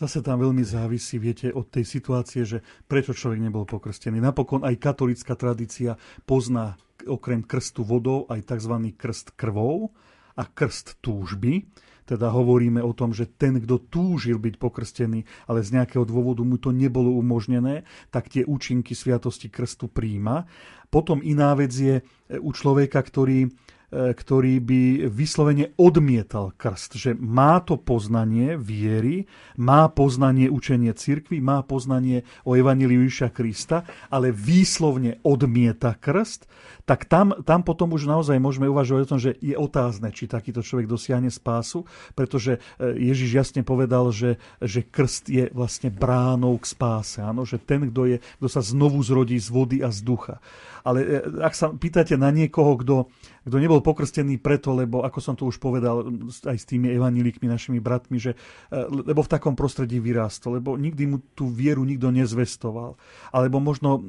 Zase tam veľmi závisí, viete, od tej situácie, že prečo človek nebol pokrstený. Napokon aj katolická tradícia pozná okrem krstu vodou aj tzv. krst krvou a krst túžby. Teda hovoríme o tom, že ten, kto túžil byť pokrstený, ale z nejakého dôvodu mu to nebolo umožnené, tak tie účinky sviatosti krstu príjma. Potom iná vec je u človeka, ktorý E, ktorý by vyslovene odmietal krst, že má to poznanie viery, má poznanie učenie cirkvy, má poznanie o Evangeliu Ježiša Krista, ale výslovne odmieta krst, tak tam, tam potom už naozaj môžeme uvažovať o tom, že je otázne, či takýto človek dosiahne spásu, pretože e, Ježiš jasne povedal, že, že krst je vlastne bránou k spáse. Áno? Že ten, kto, je, kto sa znovu zrodí z vody a z ducha. Ale e, ak sa pýtate na niekoho, kto, kto nebol pokrstený preto, lebo ako som to už povedal aj s tými evanílikmi, našimi bratmi, že, e, lebo v takom prostredí vyrástol, lebo nikdy mu tú vieru nikto nezvestoval. Alebo možno e,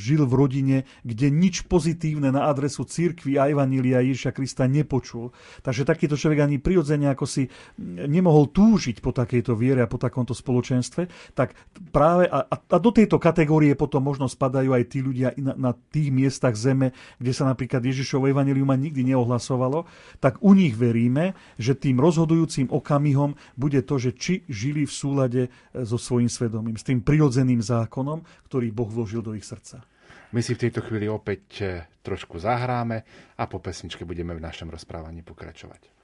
žil v rodine, kde nič pozitívne na adresu církvy a evanília Ježiša Krista nepočul. Takže takýto človek ani prirodzene ako si nemohol túžiť po takejto viere a po takomto spoločenstve, tak práve a, a do tejto kategórie potom možno spadajú aj tí ľudia na, na tých miestach zeme, kde sa napríklad Ježišovo evanelium ani nikdy neohlasovalo, tak u nich veríme, že tým rozhodujúcim okamihom bude to, že či žili v súlade e, so svojím svedomím, s tým prirodzeným zákonom, ktorý Boh vložil do ich srdca. My si v tejto chvíli opäť e, trošku zahráme a po pesničke budeme v našom rozprávaní pokračovať.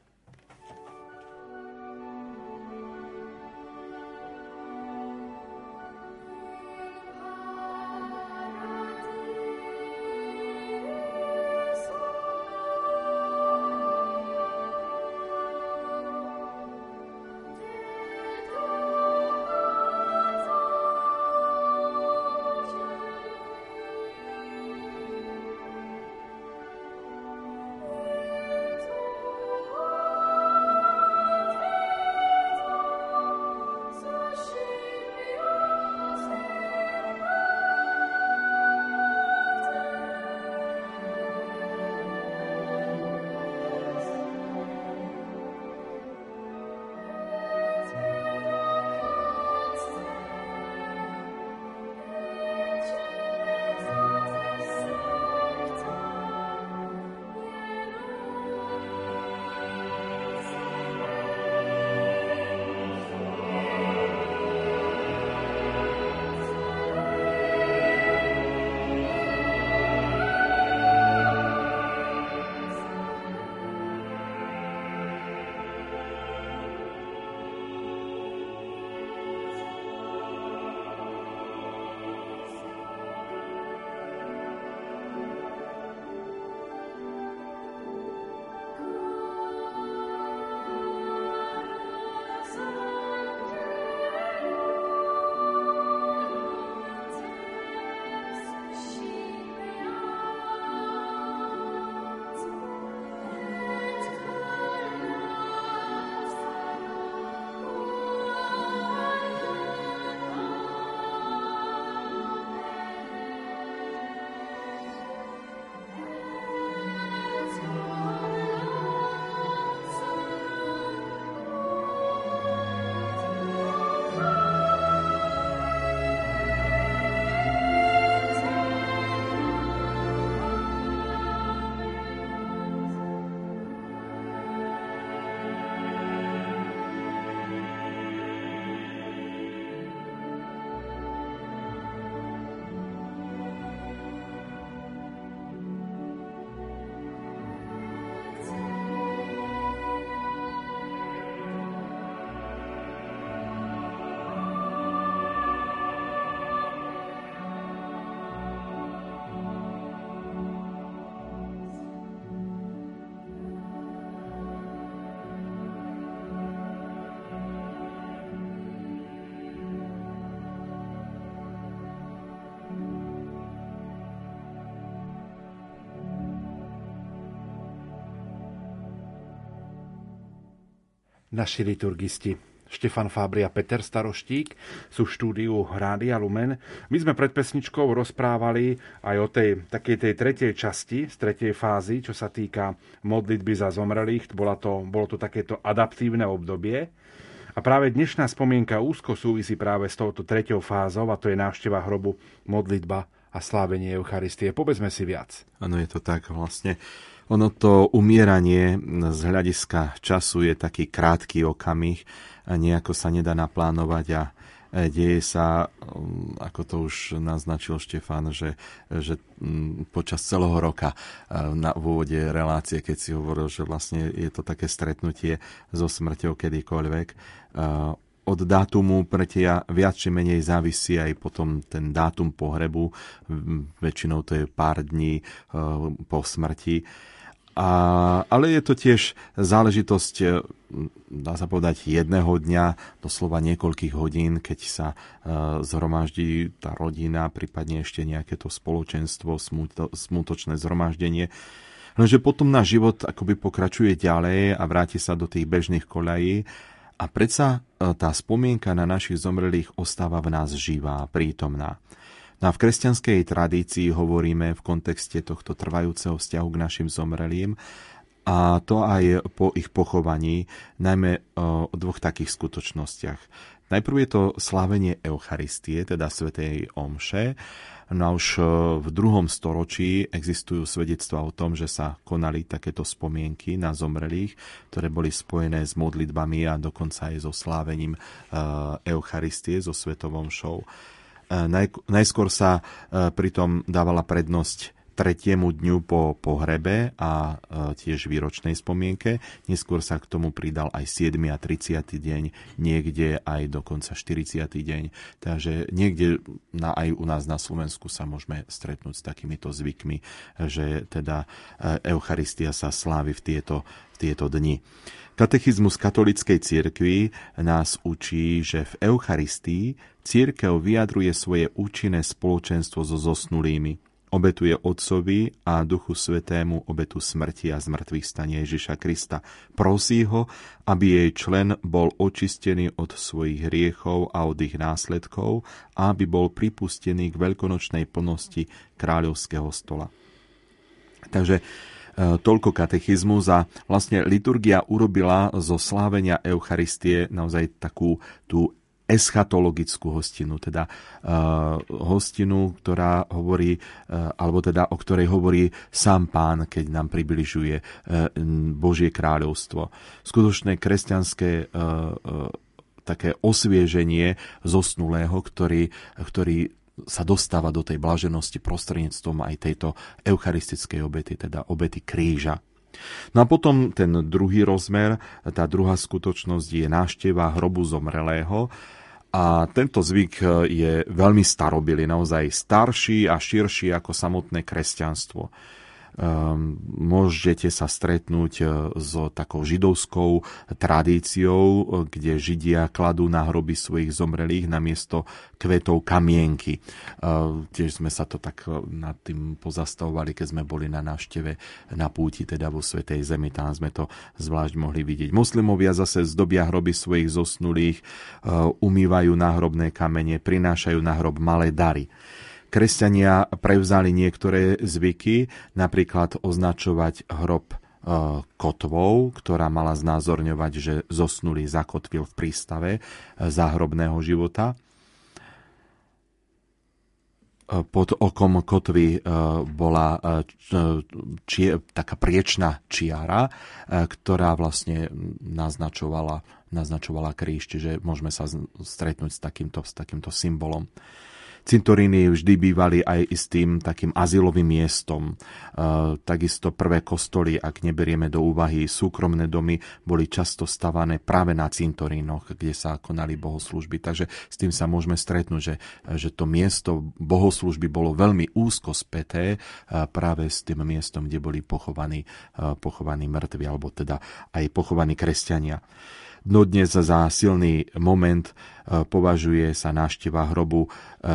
Naši liturgisti. Štefan Fábri a Peter Staroštík sú v štúdiu Rádia Lumen. My sme pred pesničkou rozprávali aj o tej takej tej tretej časti, z tretej fázy, čo sa týka modlitby za zomrelých. Bolo to, bolo to takéto adaptívne obdobie. A práve dnešná spomienka úzko súvisí práve s touto tretou fázou a to je návšteva hrobu, modlitba a slávenie Eucharistie. Povedzme si viac. Áno, je to tak vlastne Ono to umieranie z hľadiska času je taký krátky okamih nejako sa nedá naplánovať a e, deje sa, mm, ako to už naznačil Štefan, že, že mm, počas celého roka e, na úvode relácie, keď si hovoril, že vlastne je to také stretnutie so smrťou kedykoľvek, e, od dátumu pretia viac či menej závisí aj potom ten dátum pohrebu. Väčšinou to je pár dní po smrti. A, ale je to tiež záležitosť, e, dá sa povedať, jedného dňa, doslova niekoľkých hodín, keď sa uh, zhromaždí tá rodina, prípadne ešte nejaké to spoločenstvo, smuto, smutočné zhromaždenie. Lenže potom náš život akoby pokračuje ďalej a vráti sa do tých bežných koľají a predsa uh, tá spomienka na našich zomrelých ostáva v nás živá, prítomná. No a v kresťanskej tradícii hovoríme v kontexte tohto trvajúceho vzťahu k našim zomrelým a to aj po ich pochovaní, najmä o dvoch takých skutočnostiach. Najprv je to slávenie Eucharistie, teda Svetej Omše, No a už v druhom storočí existujú svedectvá o tom, že sa konali takéto spomienky na zomrelých, ktoré boli spojené s modlitbami a dokonca aj so slávením Eucharistie, so Svetovom šou. E, najskôr sa e, pritom dávala prednosť tretiemu dňu po pohrebe a e, tiež výročnej spomienke. Neskôr sa k tomu pridal aj 7. a 30. deň, niekde aj dokonca 40. deň. Takže niekde na, aj u nás na Slovensku sa môžeme stretnúť s takýmito zvykmi, že teda Eucharistia sa slávi v tieto, v tieto dni. Katechizmus katolíckej cirkvi nás učí, že v Eucharistii církev vyjadruje svoje účinné spoločenstvo so zosnulými. Obetuje Otcovi a Duchu Svetému obetu smrti a zmrtvých stania Ježiša Krista. Prosí ho, aby jej člen bol očistený od svojich hriechov a od ich následkov a aby bol pripustený k veľkonočnej plnosti kráľovského stola. Takže E, toľko katechizmus a vlastne liturgia urobila zo slávenia Eucharistie naozaj takú tú eschatologickú hostinu, teda uh, hostinu, ktorá hovorí, uh, alebo teda o ktorej hovorí sám pán, keď nám približuje uh, Božie kráľovstvo. Skutočné kresťanské uh, uh, také osvieženie zosnulého, ktorý, ktorý sa dostáva do tej blaženosti prostredníctvom aj tejto eucharistickej obety, teda obety kríža. No a potom ten druhý rozmer, tá druhá skutočnosť je návšteva hrobu zomrelého, a tento zvyk je veľmi starobilý, naozaj starší a širší ako samotné kresťanstvo. Ehm, môžete sa stretnúť e, s takou židovskou tradíciou, e, kde Židia kladú na hroby svojich zomrelých namiesto kvetov kamienky. Ehm, tiež sme sa to tak e, nad tým pozastavovali, keď sme boli na návšteve na púti, teda vo Svetej Zemi, tam sme to zvlášť mohli vidieť. Muslimovia zase zdobia hroby svojich zosnulých, umývajú náhrobné kamene, prinášajú na hrob malé dary. Kresťania prevzali niektoré zvyky, napríklad označovať hrob e, kotvou, ktorá mala znázorňovať, že zosnulý zakotvil v prístave e, záhrobného života. E, pod okom kotvy bola čie, taká priečná čiara, ktorá vlastne naznačovala, naznačovala kríž, čiže môžeme sa stretnúť s takýmto, s takýmto symbolom. Cintoríny vždy bývali aj istým takým azylovým miestom. E, takisto prvé kostoly, ak neberieme do úvahy súkromné domy, boli často stavané práve na cintorínoch, kde sa konali bohoslužby. Takže s tým sa môžeme stretnúť, že, že to miesto bohoslužby bolo veľmi úzko späté e, práve s tým miestom, kde boli pochovaní, e, pochovaní mŕtvi, alebo teda aj pochovaní kresťania. Dodnes za silný moment e, považuje sa návšteva hrobu, e,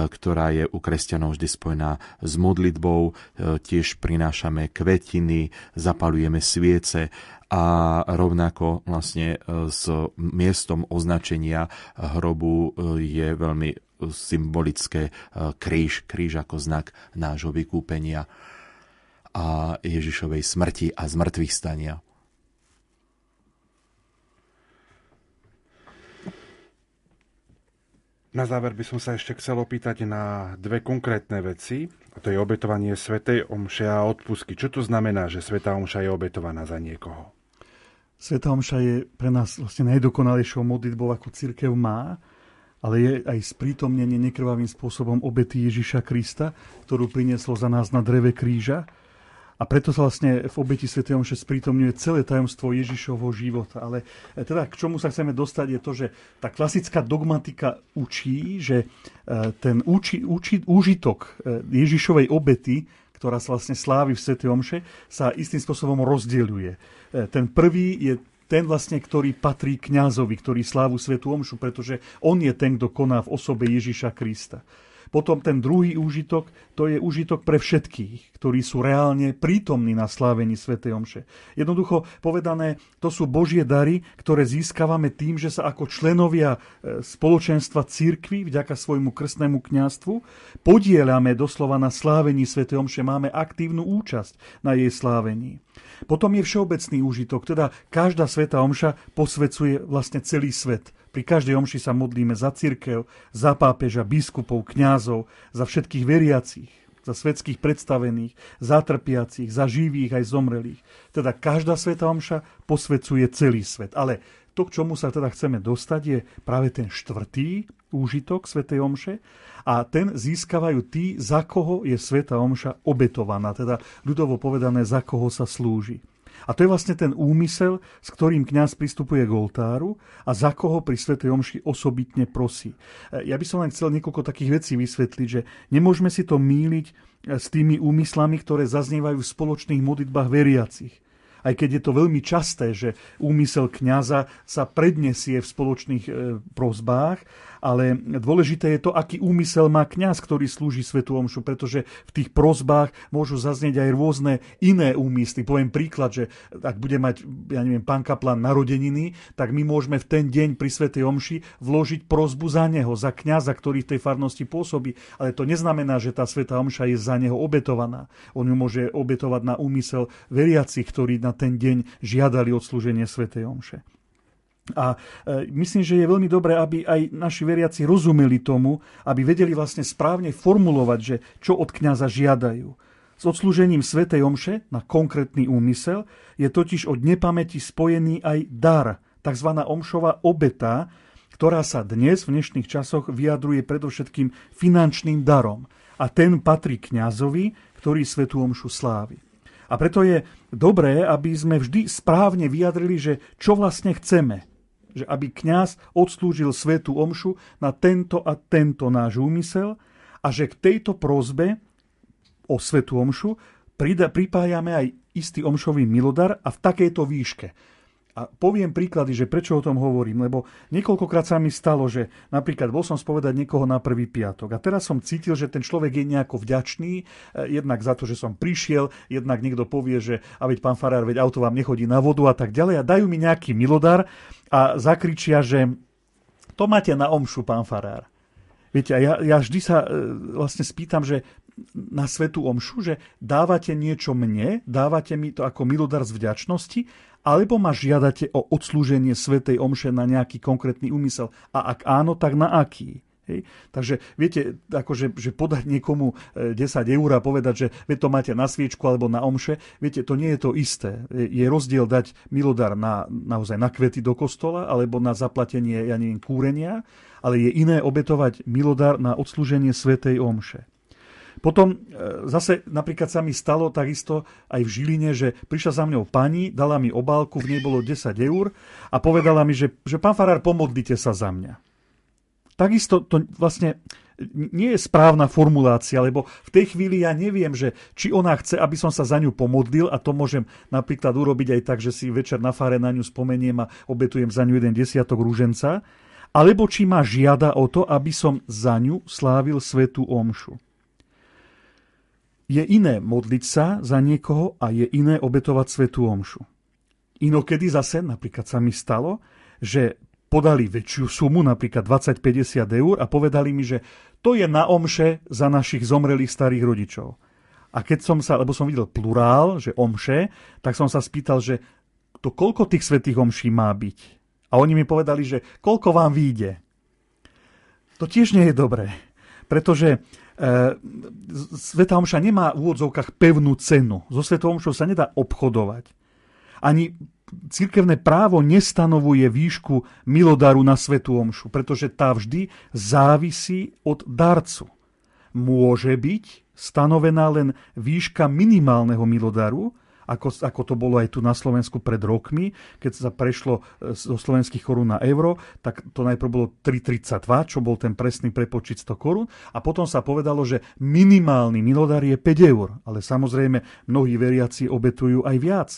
ktorá je u kresťanov vždy spojená s modlitbou. E, tiež prinášame kvetiny, zapalujeme sviece a rovnako vlastne s miestom označenia hrobu je veľmi symbolické kríž, kríž ako znak nášho vykúpenia a Ježišovej smrti a zmrtvých stania. Na záver by som sa ešte chcel opýtať na dve konkrétne veci. A to je obetovanie Svetej Omše a odpusky. Čo to znamená, že Svetá Omša je obetovaná za niekoho? Sveta Omša je pre nás vlastne najdokonalejšou modlitbou, ako církev má, ale je aj sprítomnenie nekrvavým spôsobom obety Ježiša Krista, ktorú prinieslo za nás na dreve kríža a preto sa vlastne v obeti Sv. Omše sprítomňuje celé tajomstvo Ježišovho života. Ale e, teda k čomu sa chceme dostať je to, že tá klasická dogmatika učí, že e, ten uči, uči, úžitok e, Ježišovej obety, ktorá sa vlastne slávi v Sv. Omše, sa istým spôsobom rozdeľuje. Ten prvý je ten vlastne, ktorý patrí kňazovi, ktorý slávu Svetu Omšu, pretože on je ten, kto koná v osobe Ježiša Krista. Potom ten druhý úžitok, to je úžitok pre všetkých, ktorí sú reálne prítomní na slávení Sv. Omše. Jednoducho povedané, to sú Božie dary, ktoré získavame tým, že sa ako členovia e, spoločenstva církvy vďaka svojmu krstnému kňastvu podielame doslova na slávení Sv. Omše, máme aktívnu účasť na jej slávení. Potom je všeobecný úžitok, teda každá sveta omša posvecuje vlastne celý svet. Pri každej omši sa modlíme za církev, za pápeža, biskupov, kňazov, za všetkých veriacich, za svetských predstavených, za trpiacich, za živých aj zomrelých. Teda každá sveta omša posvecuje celý svet. Ale to, k čomu sa teda chceme dostať, je práve ten štvrtý úžitok Svetej Omše a ten získavajú tí, za koho je Sveta Omša obetovaná, teda ľudovo povedané, za koho sa slúži. A to je vlastne ten úmysel, s ktorým kňaz pristupuje k oltáru a za koho pri Svetej Omši osobitne prosí. E, ja by som len chcel niekoľko takých vecí vysvetliť, že nemôžeme si to míliť e, s tými úmyslami, ktoré zaznievajú v spoločných modlitbách veriacich aj keď je to veľmi časté, že úmysel kňaza sa prednesie v spoločných e, prozbách, ale dôležité je to, aký úmysel má kňaz, ktorý slúži Svetu Omšu, pretože v tých prozbách môžu zaznieť aj rôzne iné úmysly. Poviem príklad, že ak bude mať, ja neviem, pán kaplan narodeniny, tak my môžeme v ten deň pri Svetej Omši vložiť prozbu za neho, za kňaza, ktorý v tej farnosti pôsobí. Ale to neznamená, že tá Sveta Omša je za neho obetovaná. On ju môže obetovať na úmysel veriacich, ktorí na ten deň žiadali odslúženie Svetej Omše. A e, myslím, že je veľmi dobré, aby aj naši veriaci rozumeli tomu, aby vedeli vlastne správne formulovať, že čo od kňaza žiadajú. S odslúžením Svetej Omše na konkrétny úmysel je totiž od nepamäti spojený aj dar, tzv. omšová obeta, ktorá sa dnes v dnešných časoch vyjadruje predovšetkým finančným darom. A ten patrí kňazovi, ktorý Svetú Omšu slávi. A preto je dobré, aby sme vždy správne vyjadrili, že čo vlastne chceme – že aby kňaz odslúžil svetu omšu na tento a tento náš úmysel a že k tejto prozbe o svetu omšu pripájame aj istý omšový milodar a v takejto výške. A poviem príklady, že prečo o tom hovorím, lebo niekoľkokrát sa mi stalo, že napríklad bol som spovedať niekoho na prvý piatok. A teraz som cítil, že ten človek je nejako vďačný, eh, jednak za to, že som prišiel, jednak niekto povie, že a veď pán farár, veď auto vám nechodí na vodu a tak ďalej. A dajú mi nejaký milodar a zakričia, že to máte na omšu, pán farár. Viete, a ja, ja vždy sa e, vlastne spýtam, že na svetu omšu, že dávate niečo mne, dávate mi to ako milodar z vďačnosti, alebo ma žiadate o odslúženie svetej omše na nejaký konkrétny úmysel. A ak áno, tak na aký? Hej. Takže viete, akože, že podať niekomu 10 e, eur a povedať, že vy to máte na sviečku alebo na omše, viete, to nie je to isté. Je rozdiel dať milodar na, naozaj na kvety do kostola alebo na zaplatenie, ja neviem, kúrenia, ale je iné obetovať milodar na odslúženie svetej omše. Potom e, zase napríklad sa mi stalo takisto aj v Žiline, že prišla za mňou pani, dala mi obálku, v nej bolo 10 eur a povedala mi, že, že pán Farár, pomodlite sa za mňa takisto to vlastne nie je správna formulácia, lebo v tej chvíli ja neviem, že či ona chce, aby som sa za ňu pomodlil a to môžem napríklad urobiť aj tak, že si večer na fáre na ňu spomeniem a obetujem za ňu jeden desiatok rúženca, alebo či ma žiada o to, aby som za ňu slávil svetú omšu. Je iné modliť sa za niekoho a je iné obetovať svetú omšu. Inokedy zase, napríklad sa mi stalo, že podali väčšiu sumu, napríklad 20-50 eur a povedali mi, že to je na omše za našich zomrelých starých rodičov. A keď som sa, lebo som videl plurál, že omše, tak som sa spýtal, že to koľko tých svetých omší má byť. A oni mi povedali, že koľko vám vyjde. To tiež nie je dobré, pretože Sveta Omša nemá v úvodzovkách pevnú cenu. So Svetou Omšou sa nedá obchodovať. Ani cirkevné právo nestanovuje výšku milodaru na Svetú Omšu, pretože tá vždy závisí od darcu. Môže byť stanovená len výška minimálneho milodaru, ako, ako to bolo aj tu na Slovensku pred rokmi, keď sa prešlo e, zo slovenských korún na euro, tak to najprv bolo 3,32, čo bol ten presný prepočet 100 korún a potom sa povedalo, že minimálny milodar je 5 eur, ale samozrejme mnohí veriaci obetujú aj viac.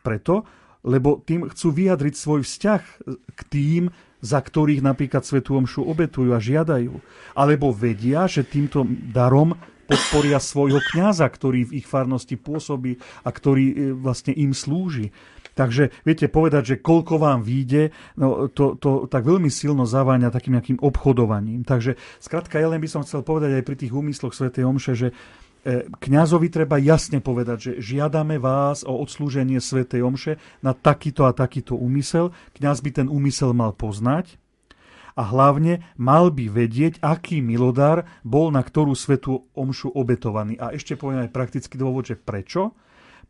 Preto, lebo tým chcú vyjadriť svoj vzťah k tým, za ktorých napríklad Svetú Omšu obetujú a žiadajú. Alebo vedia, že týmto darom podporia svojho kňaza, ktorý v ich farnosti pôsobí a ktorý e, vlastne im slúži. Takže viete povedať, že koľko vám vyjde, no to, to tak veľmi silno zaváňa takým nejakým obchodovaním. Takže skrátka, ja len by som chcel povedať aj pri tých úmysloch Sv. Omše, že E, kňazovi treba jasne povedať, že žiadame vás o odslúženie svätej Omše na takýto a takýto úmysel. Kňaz by ten úmysel mal poznať a hlavne mal by vedieť, aký milodár bol na ktorú svetú omšu obetovaný. A ešte poviem aj praktický dôvod, že prečo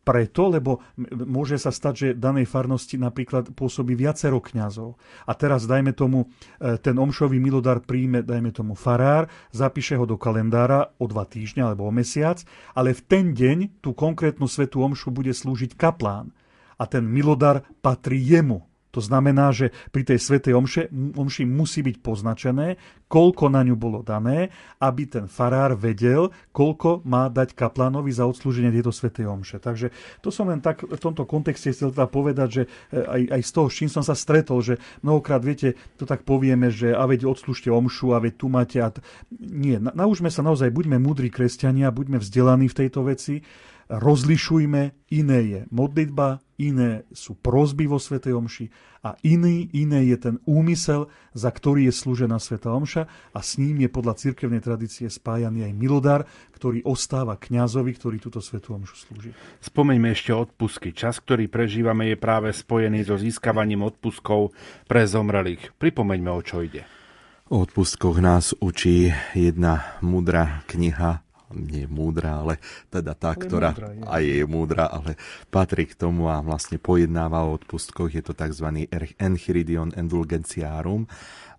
preto, lebo môže sa stať, že danej farnosti napríklad pôsobí viacero kňazov. A teraz, dajme tomu, e, ten omšový milodar príjme, dajme tomu, farár, zapíše ho do kalendára o dva týždňa alebo o mesiac, ale v ten deň tú konkrétnu svetú omšu bude slúžiť kaplán. A ten milodar patrí jemu. To znamená, že pri tej svetej omše, omši musí byť poznačené, koľko na ňu bolo dané, aby ten farár vedel, koľko má dať kaplánovi za odslúženie tejto svetej omše. Takže to som len tak v tomto kontexte chcel teda povedať, že e, aj, aj z toho, s čím som sa stretol, že mnohokrát, viete, to tak povieme, že a veď odslúžte omšu, a veď tu máte... A t... Nie, naučme sa naozaj, buďme múdri kresťania, buďme vzdelaní v tejto veci, rozlišujme, iné je modlitba, iné sú prozby vo Svetej Omši a iný, iné je ten úmysel, za ktorý je slúžená Sveta Omša a s ním je podľa cirkevnej tradície spájaný aj milodár, ktorý ostáva kňazovi, ktorý túto Svetú Omšu slúži. Spomeňme ešte odpusky. Čas, ktorý prežívame, je práve spojený so získavaním odpuskov pre zomrelých. Pripomeňme, o čo ide. O odpustkoch nás učí jedna múdra kniha nie múdra, ale teda tá, ale ktorá múdra, je. aj je múdra, ale patrí k tomu a vlastne pojednáva o odpustkoch. Je to tzv. Enchiridion Indulgentiarum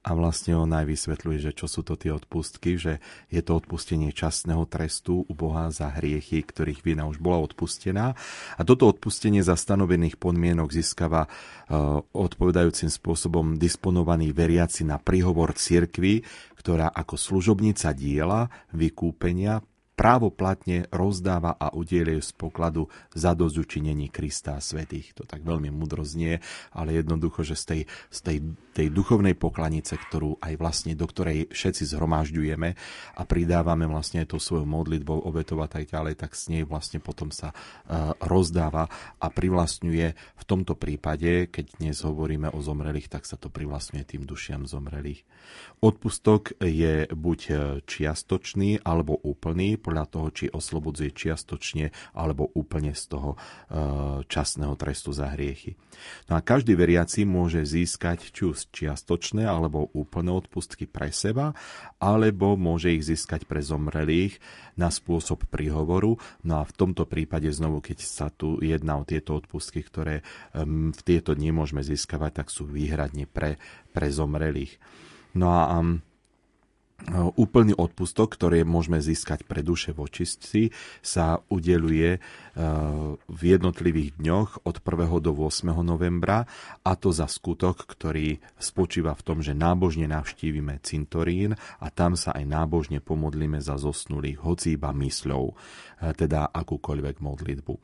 a vlastne on aj vysvetľuje, že čo sú to tie odpustky, že je to odpustenie časného trestu u Boha za hriechy, ktorých vina už bola odpustená. A toto odpustenie za stanovených podmienok získava uh, odpovedajúcim spôsobom disponovaný veriaci na príhovor cirkvi, ktorá ako služobnica diela vykúpenia právoplatne rozdáva a udielie z pokladu za dozučinení Krista a svetých. To tak veľmi mudro znie, ale jednoducho, že z tej, z tej, tej duchovnej poklanice, ktorú aj vlastne, do ktorej všetci zhromažďujeme a pridávame vlastne aj tou svojou modlitbou obetovať tak ďalej, tak z nej vlastne potom sa uh, rozdáva a privlastňuje v tomto prípade, keď dnes hovoríme o zomrelých, tak sa to privlastňuje tým dušiam zomrelých. Odpustok je buď čiastočný alebo úplný, podľa toho, či oslobodzuje čiastočne alebo úplne z toho e, časného trestu za hriechy. No a každý veriaci môže získať či už čiastočné alebo úplné odpustky pre seba, alebo môže ich získať pre zomrelých na spôsob príhovoru. No a v tomto prípade znovu, keď sa tu jedná o tieto odpustky, ktoré v tieto dni môžeme získavať, tak sú výhradne pre, pre zomrelých. No a um, úplný odpustok, ktorý môžeme získať pre duše v očistci, sa udeluje v jednotlivých dňoch od 1. do 8. novembra a to za skutok, ktorý spočíva v tom, že nábožne navštívime cintorín a tam sa aj nábožne pomodlíme za zosnulých, hoci iba mysľou, eh, teda akúkoľvek modlitbu.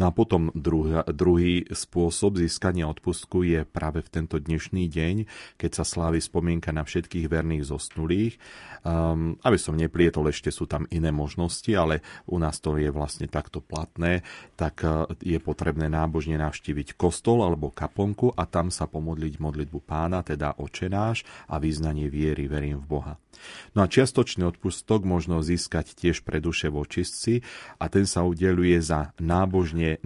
No a potom druhý, druhý spôsob získania odpustku je práve v tento dnešný deň, keď sa slávi spomienka na všetkých verných zosnulých, Um, aby som neplietol, ešte sú tam iné možnosti, ale u nás to je vlastne takto platné, tak uh, je potrebné nábožne navštíviť kostol alebo kaponku a tam sa pomodliť modlitbu pána, teda očenáš a význanie viery, verím v Boha. No a čiastočný odpustok možno získať tiež pre duše v očistci a ten sa udeluje za nábožne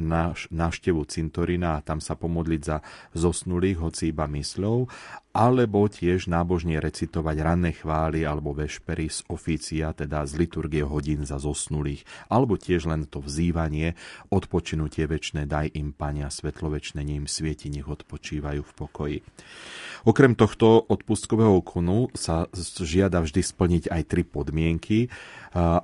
návštevu cintorina a tam sa pomodliť za zosnulých, hoci iba mysľou alebo tiež nábožne recitovať ranné chvály alebo vešpery z oficia, teda z liturgie hodín za zosnulých, alebo tiež len to vzývanie, odpočinutie večné, daj im, Pania, svetlo večné, ním svieti, nech odpočívajú v pokoji. Okrem tohto odpustkového konu sa žiada vždy splniť aj tri podmienky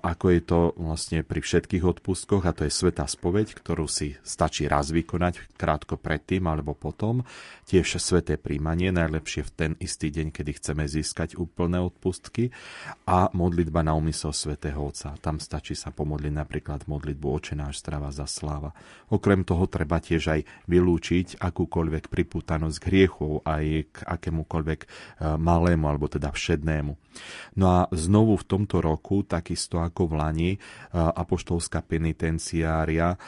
ako je to vlastne pri všetkých odpustkoch, a to je Sveta spoveď, ktorú si stačí raz vykonať krátko predtým alebo potom. Tiež Sveté príjmanie, najlepšie v ten istý deň, kedy chceme získať úplné odpustky a modlitba na úmysel Svetého Otca. Tam stačí sa pomodliť napríklad modlitbu Očenáš strava za sláva. Okrem toho treba tiež aj vylúčiť akúkoľvek pripútanosť k hriechu aj k akémukoľvek e, malému alebo teda všednému. No a znovu v tomto roku takisto ako v Lani e, apoštolská penitenciária e,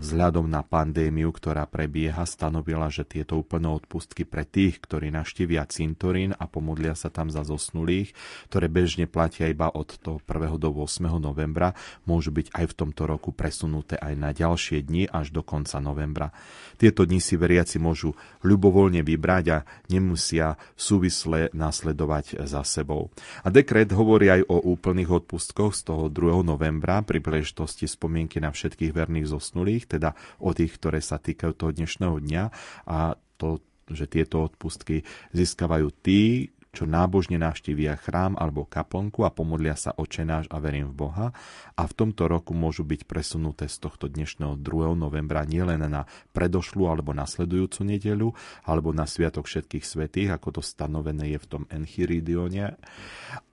vzhľadom na pandémiu, ktorá prebieha, stanovila, že tieto úplné odpustky pre tých, ktorí naštívia cintorín a pomodlia sa tam za zosnulých, ktoré bežne platia iba od toho 1. do 8. novembra, môžu byť aj v tomto roku presunuté aj na ďalšie dni až do konca novembra. Tieto dni si veriaci môžu ľubovoľne vybrať a nemusia súvisle nasledovať za sebou. A dekret hovorí aj o úplných odpustkoch z toho 2. novembra pri príležitosti spomienky na všetkých verných zosnulých, teda o tých, ktoré sa týkajú toho dnešného dňa a to, že tieto odpustky získavajú tí, čo nábožne navštívia chrám alebo kaplnku a pomodlia sa očenáš a verím v Boha a v tomto roku môžu byť presunuté z tohto dnešného 2. novembra nielen na predošlú alebo nasledujúcu nedeľu alebo na Sviatok všetkých svetých, ako to stanovené je v tom Enchiridione,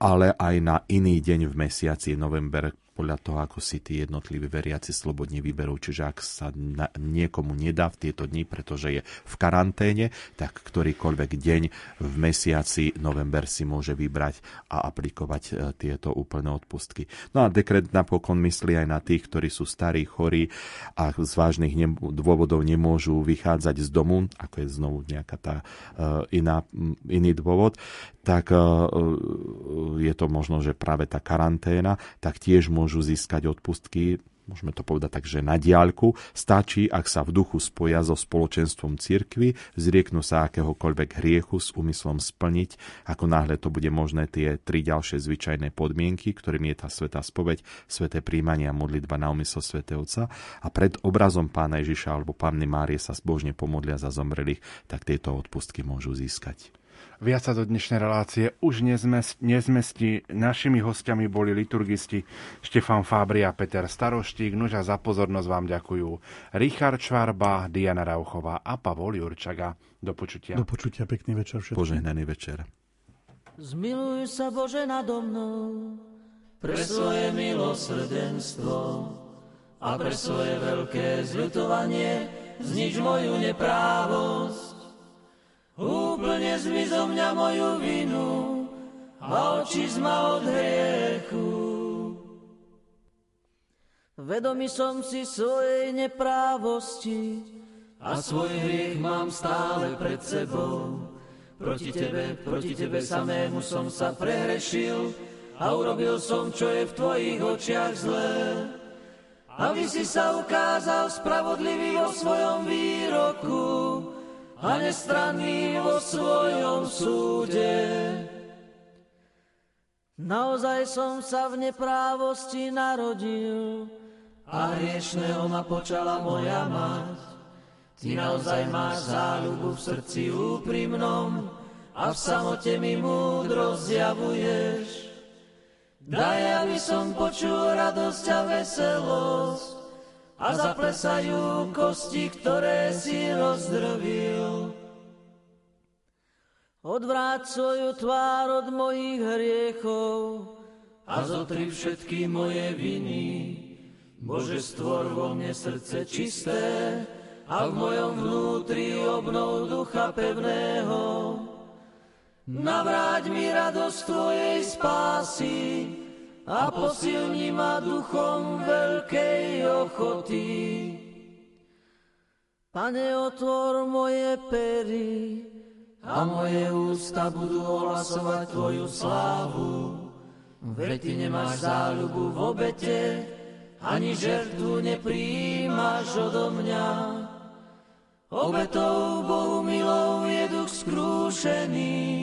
ale aj na iný deň v mesiaci november, podľa toho, ako si tí jednotliví veriaci slobodne vyberú. Čiže ak sa na, niekomu nedá v tieto dni, pretože je v karanténe, tak ktorýkoľvek deň v mesiaci november si môže vybrať a aplikovať e, tieto úplné odpustky. No a dekret napokon myslí aj na tých, ktorí sú starí, chorí a z vážnych ne- dôvodov nemôžu vychádzať z domu, ako je znovu nejaká tá uh, iná, iný dôvod, tak uh, je to možno, že práve tá karanténa, tak tiež môžu môžu získať odpustky môžeme to povedať tak, že na diálku, stačí, ak sa v duchu spoja so spoločenstvom cirkvy, zrieknú sa akéhokoľvek hriechu s úmyslom splniť, ako náhle to bude možné tie tri ďalšie zvyčajné podmienky, ktorým je tá sveta spoveď, sveté príjmanie a modlitba na úmysel svätého Otca. A pred obrazom pána Ježiša alebo panny Márie sa zbožne pomodlia za zomrelých, tak tieto odpustky môžu získať. Viac sa do dnešnej relácie už nezmestí. Našimi hostiami boli liturgisti Štefan Fábri a Peter Staroštík. Nož a za pozornosť vám ďakujú Richard Čvarba, Diana Rauchová a Pavol Jurčaga. Do počutia. Do počutia, pekný večer všetkým. Požehnaný večer. Zmiluj sa Bože nado mnou pre svoje milosrdenstvo a pre svoje veľké zľutovanie znič moju neprávosť Úplne zmizo mňa moju vinu a oči zma od hriechu. Vedomý som si svojej neprávosti a svoj hriech mám stále pred sebou. Proti tebe, proti tebe samému som sa prehrešil a urobil som, čo je v tvojich očiach zlé. Aby si sa ukázal spravodlivý vo svojom výroku, a nestranný vo svojom súde. Naozaj som sa v neprávosti narodil a hriešného ma počala moja mať. Ty naozaj máš záľubu v srdci úprimnom a v samote mi múdro zjavuješ. Daj, aby som počul radosť a veselosť, a zaplesajú kosti, ktoré si rozdrvil. Odvráť svoju tvár od mojich hriechov a zotri všetky moje viny. Bože, stvor vo mne srdce čisté a v mojom vnútri obnov ducha pevného. Navráť mi radosť Tvojej spásy, a posilni ma duchom veľkej ochoty. Pane, otvor moje pery a moje ústa budú ohlasovať Tvoju slávu. Veď Ty nemáš záľubu v obete, ani žertvu nepríjimaš odo mňa. Obetou Bohu milou je duch skrúž skúšený.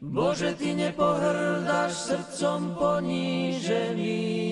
Bože, Ty nepohrdáš srdcom poníženým.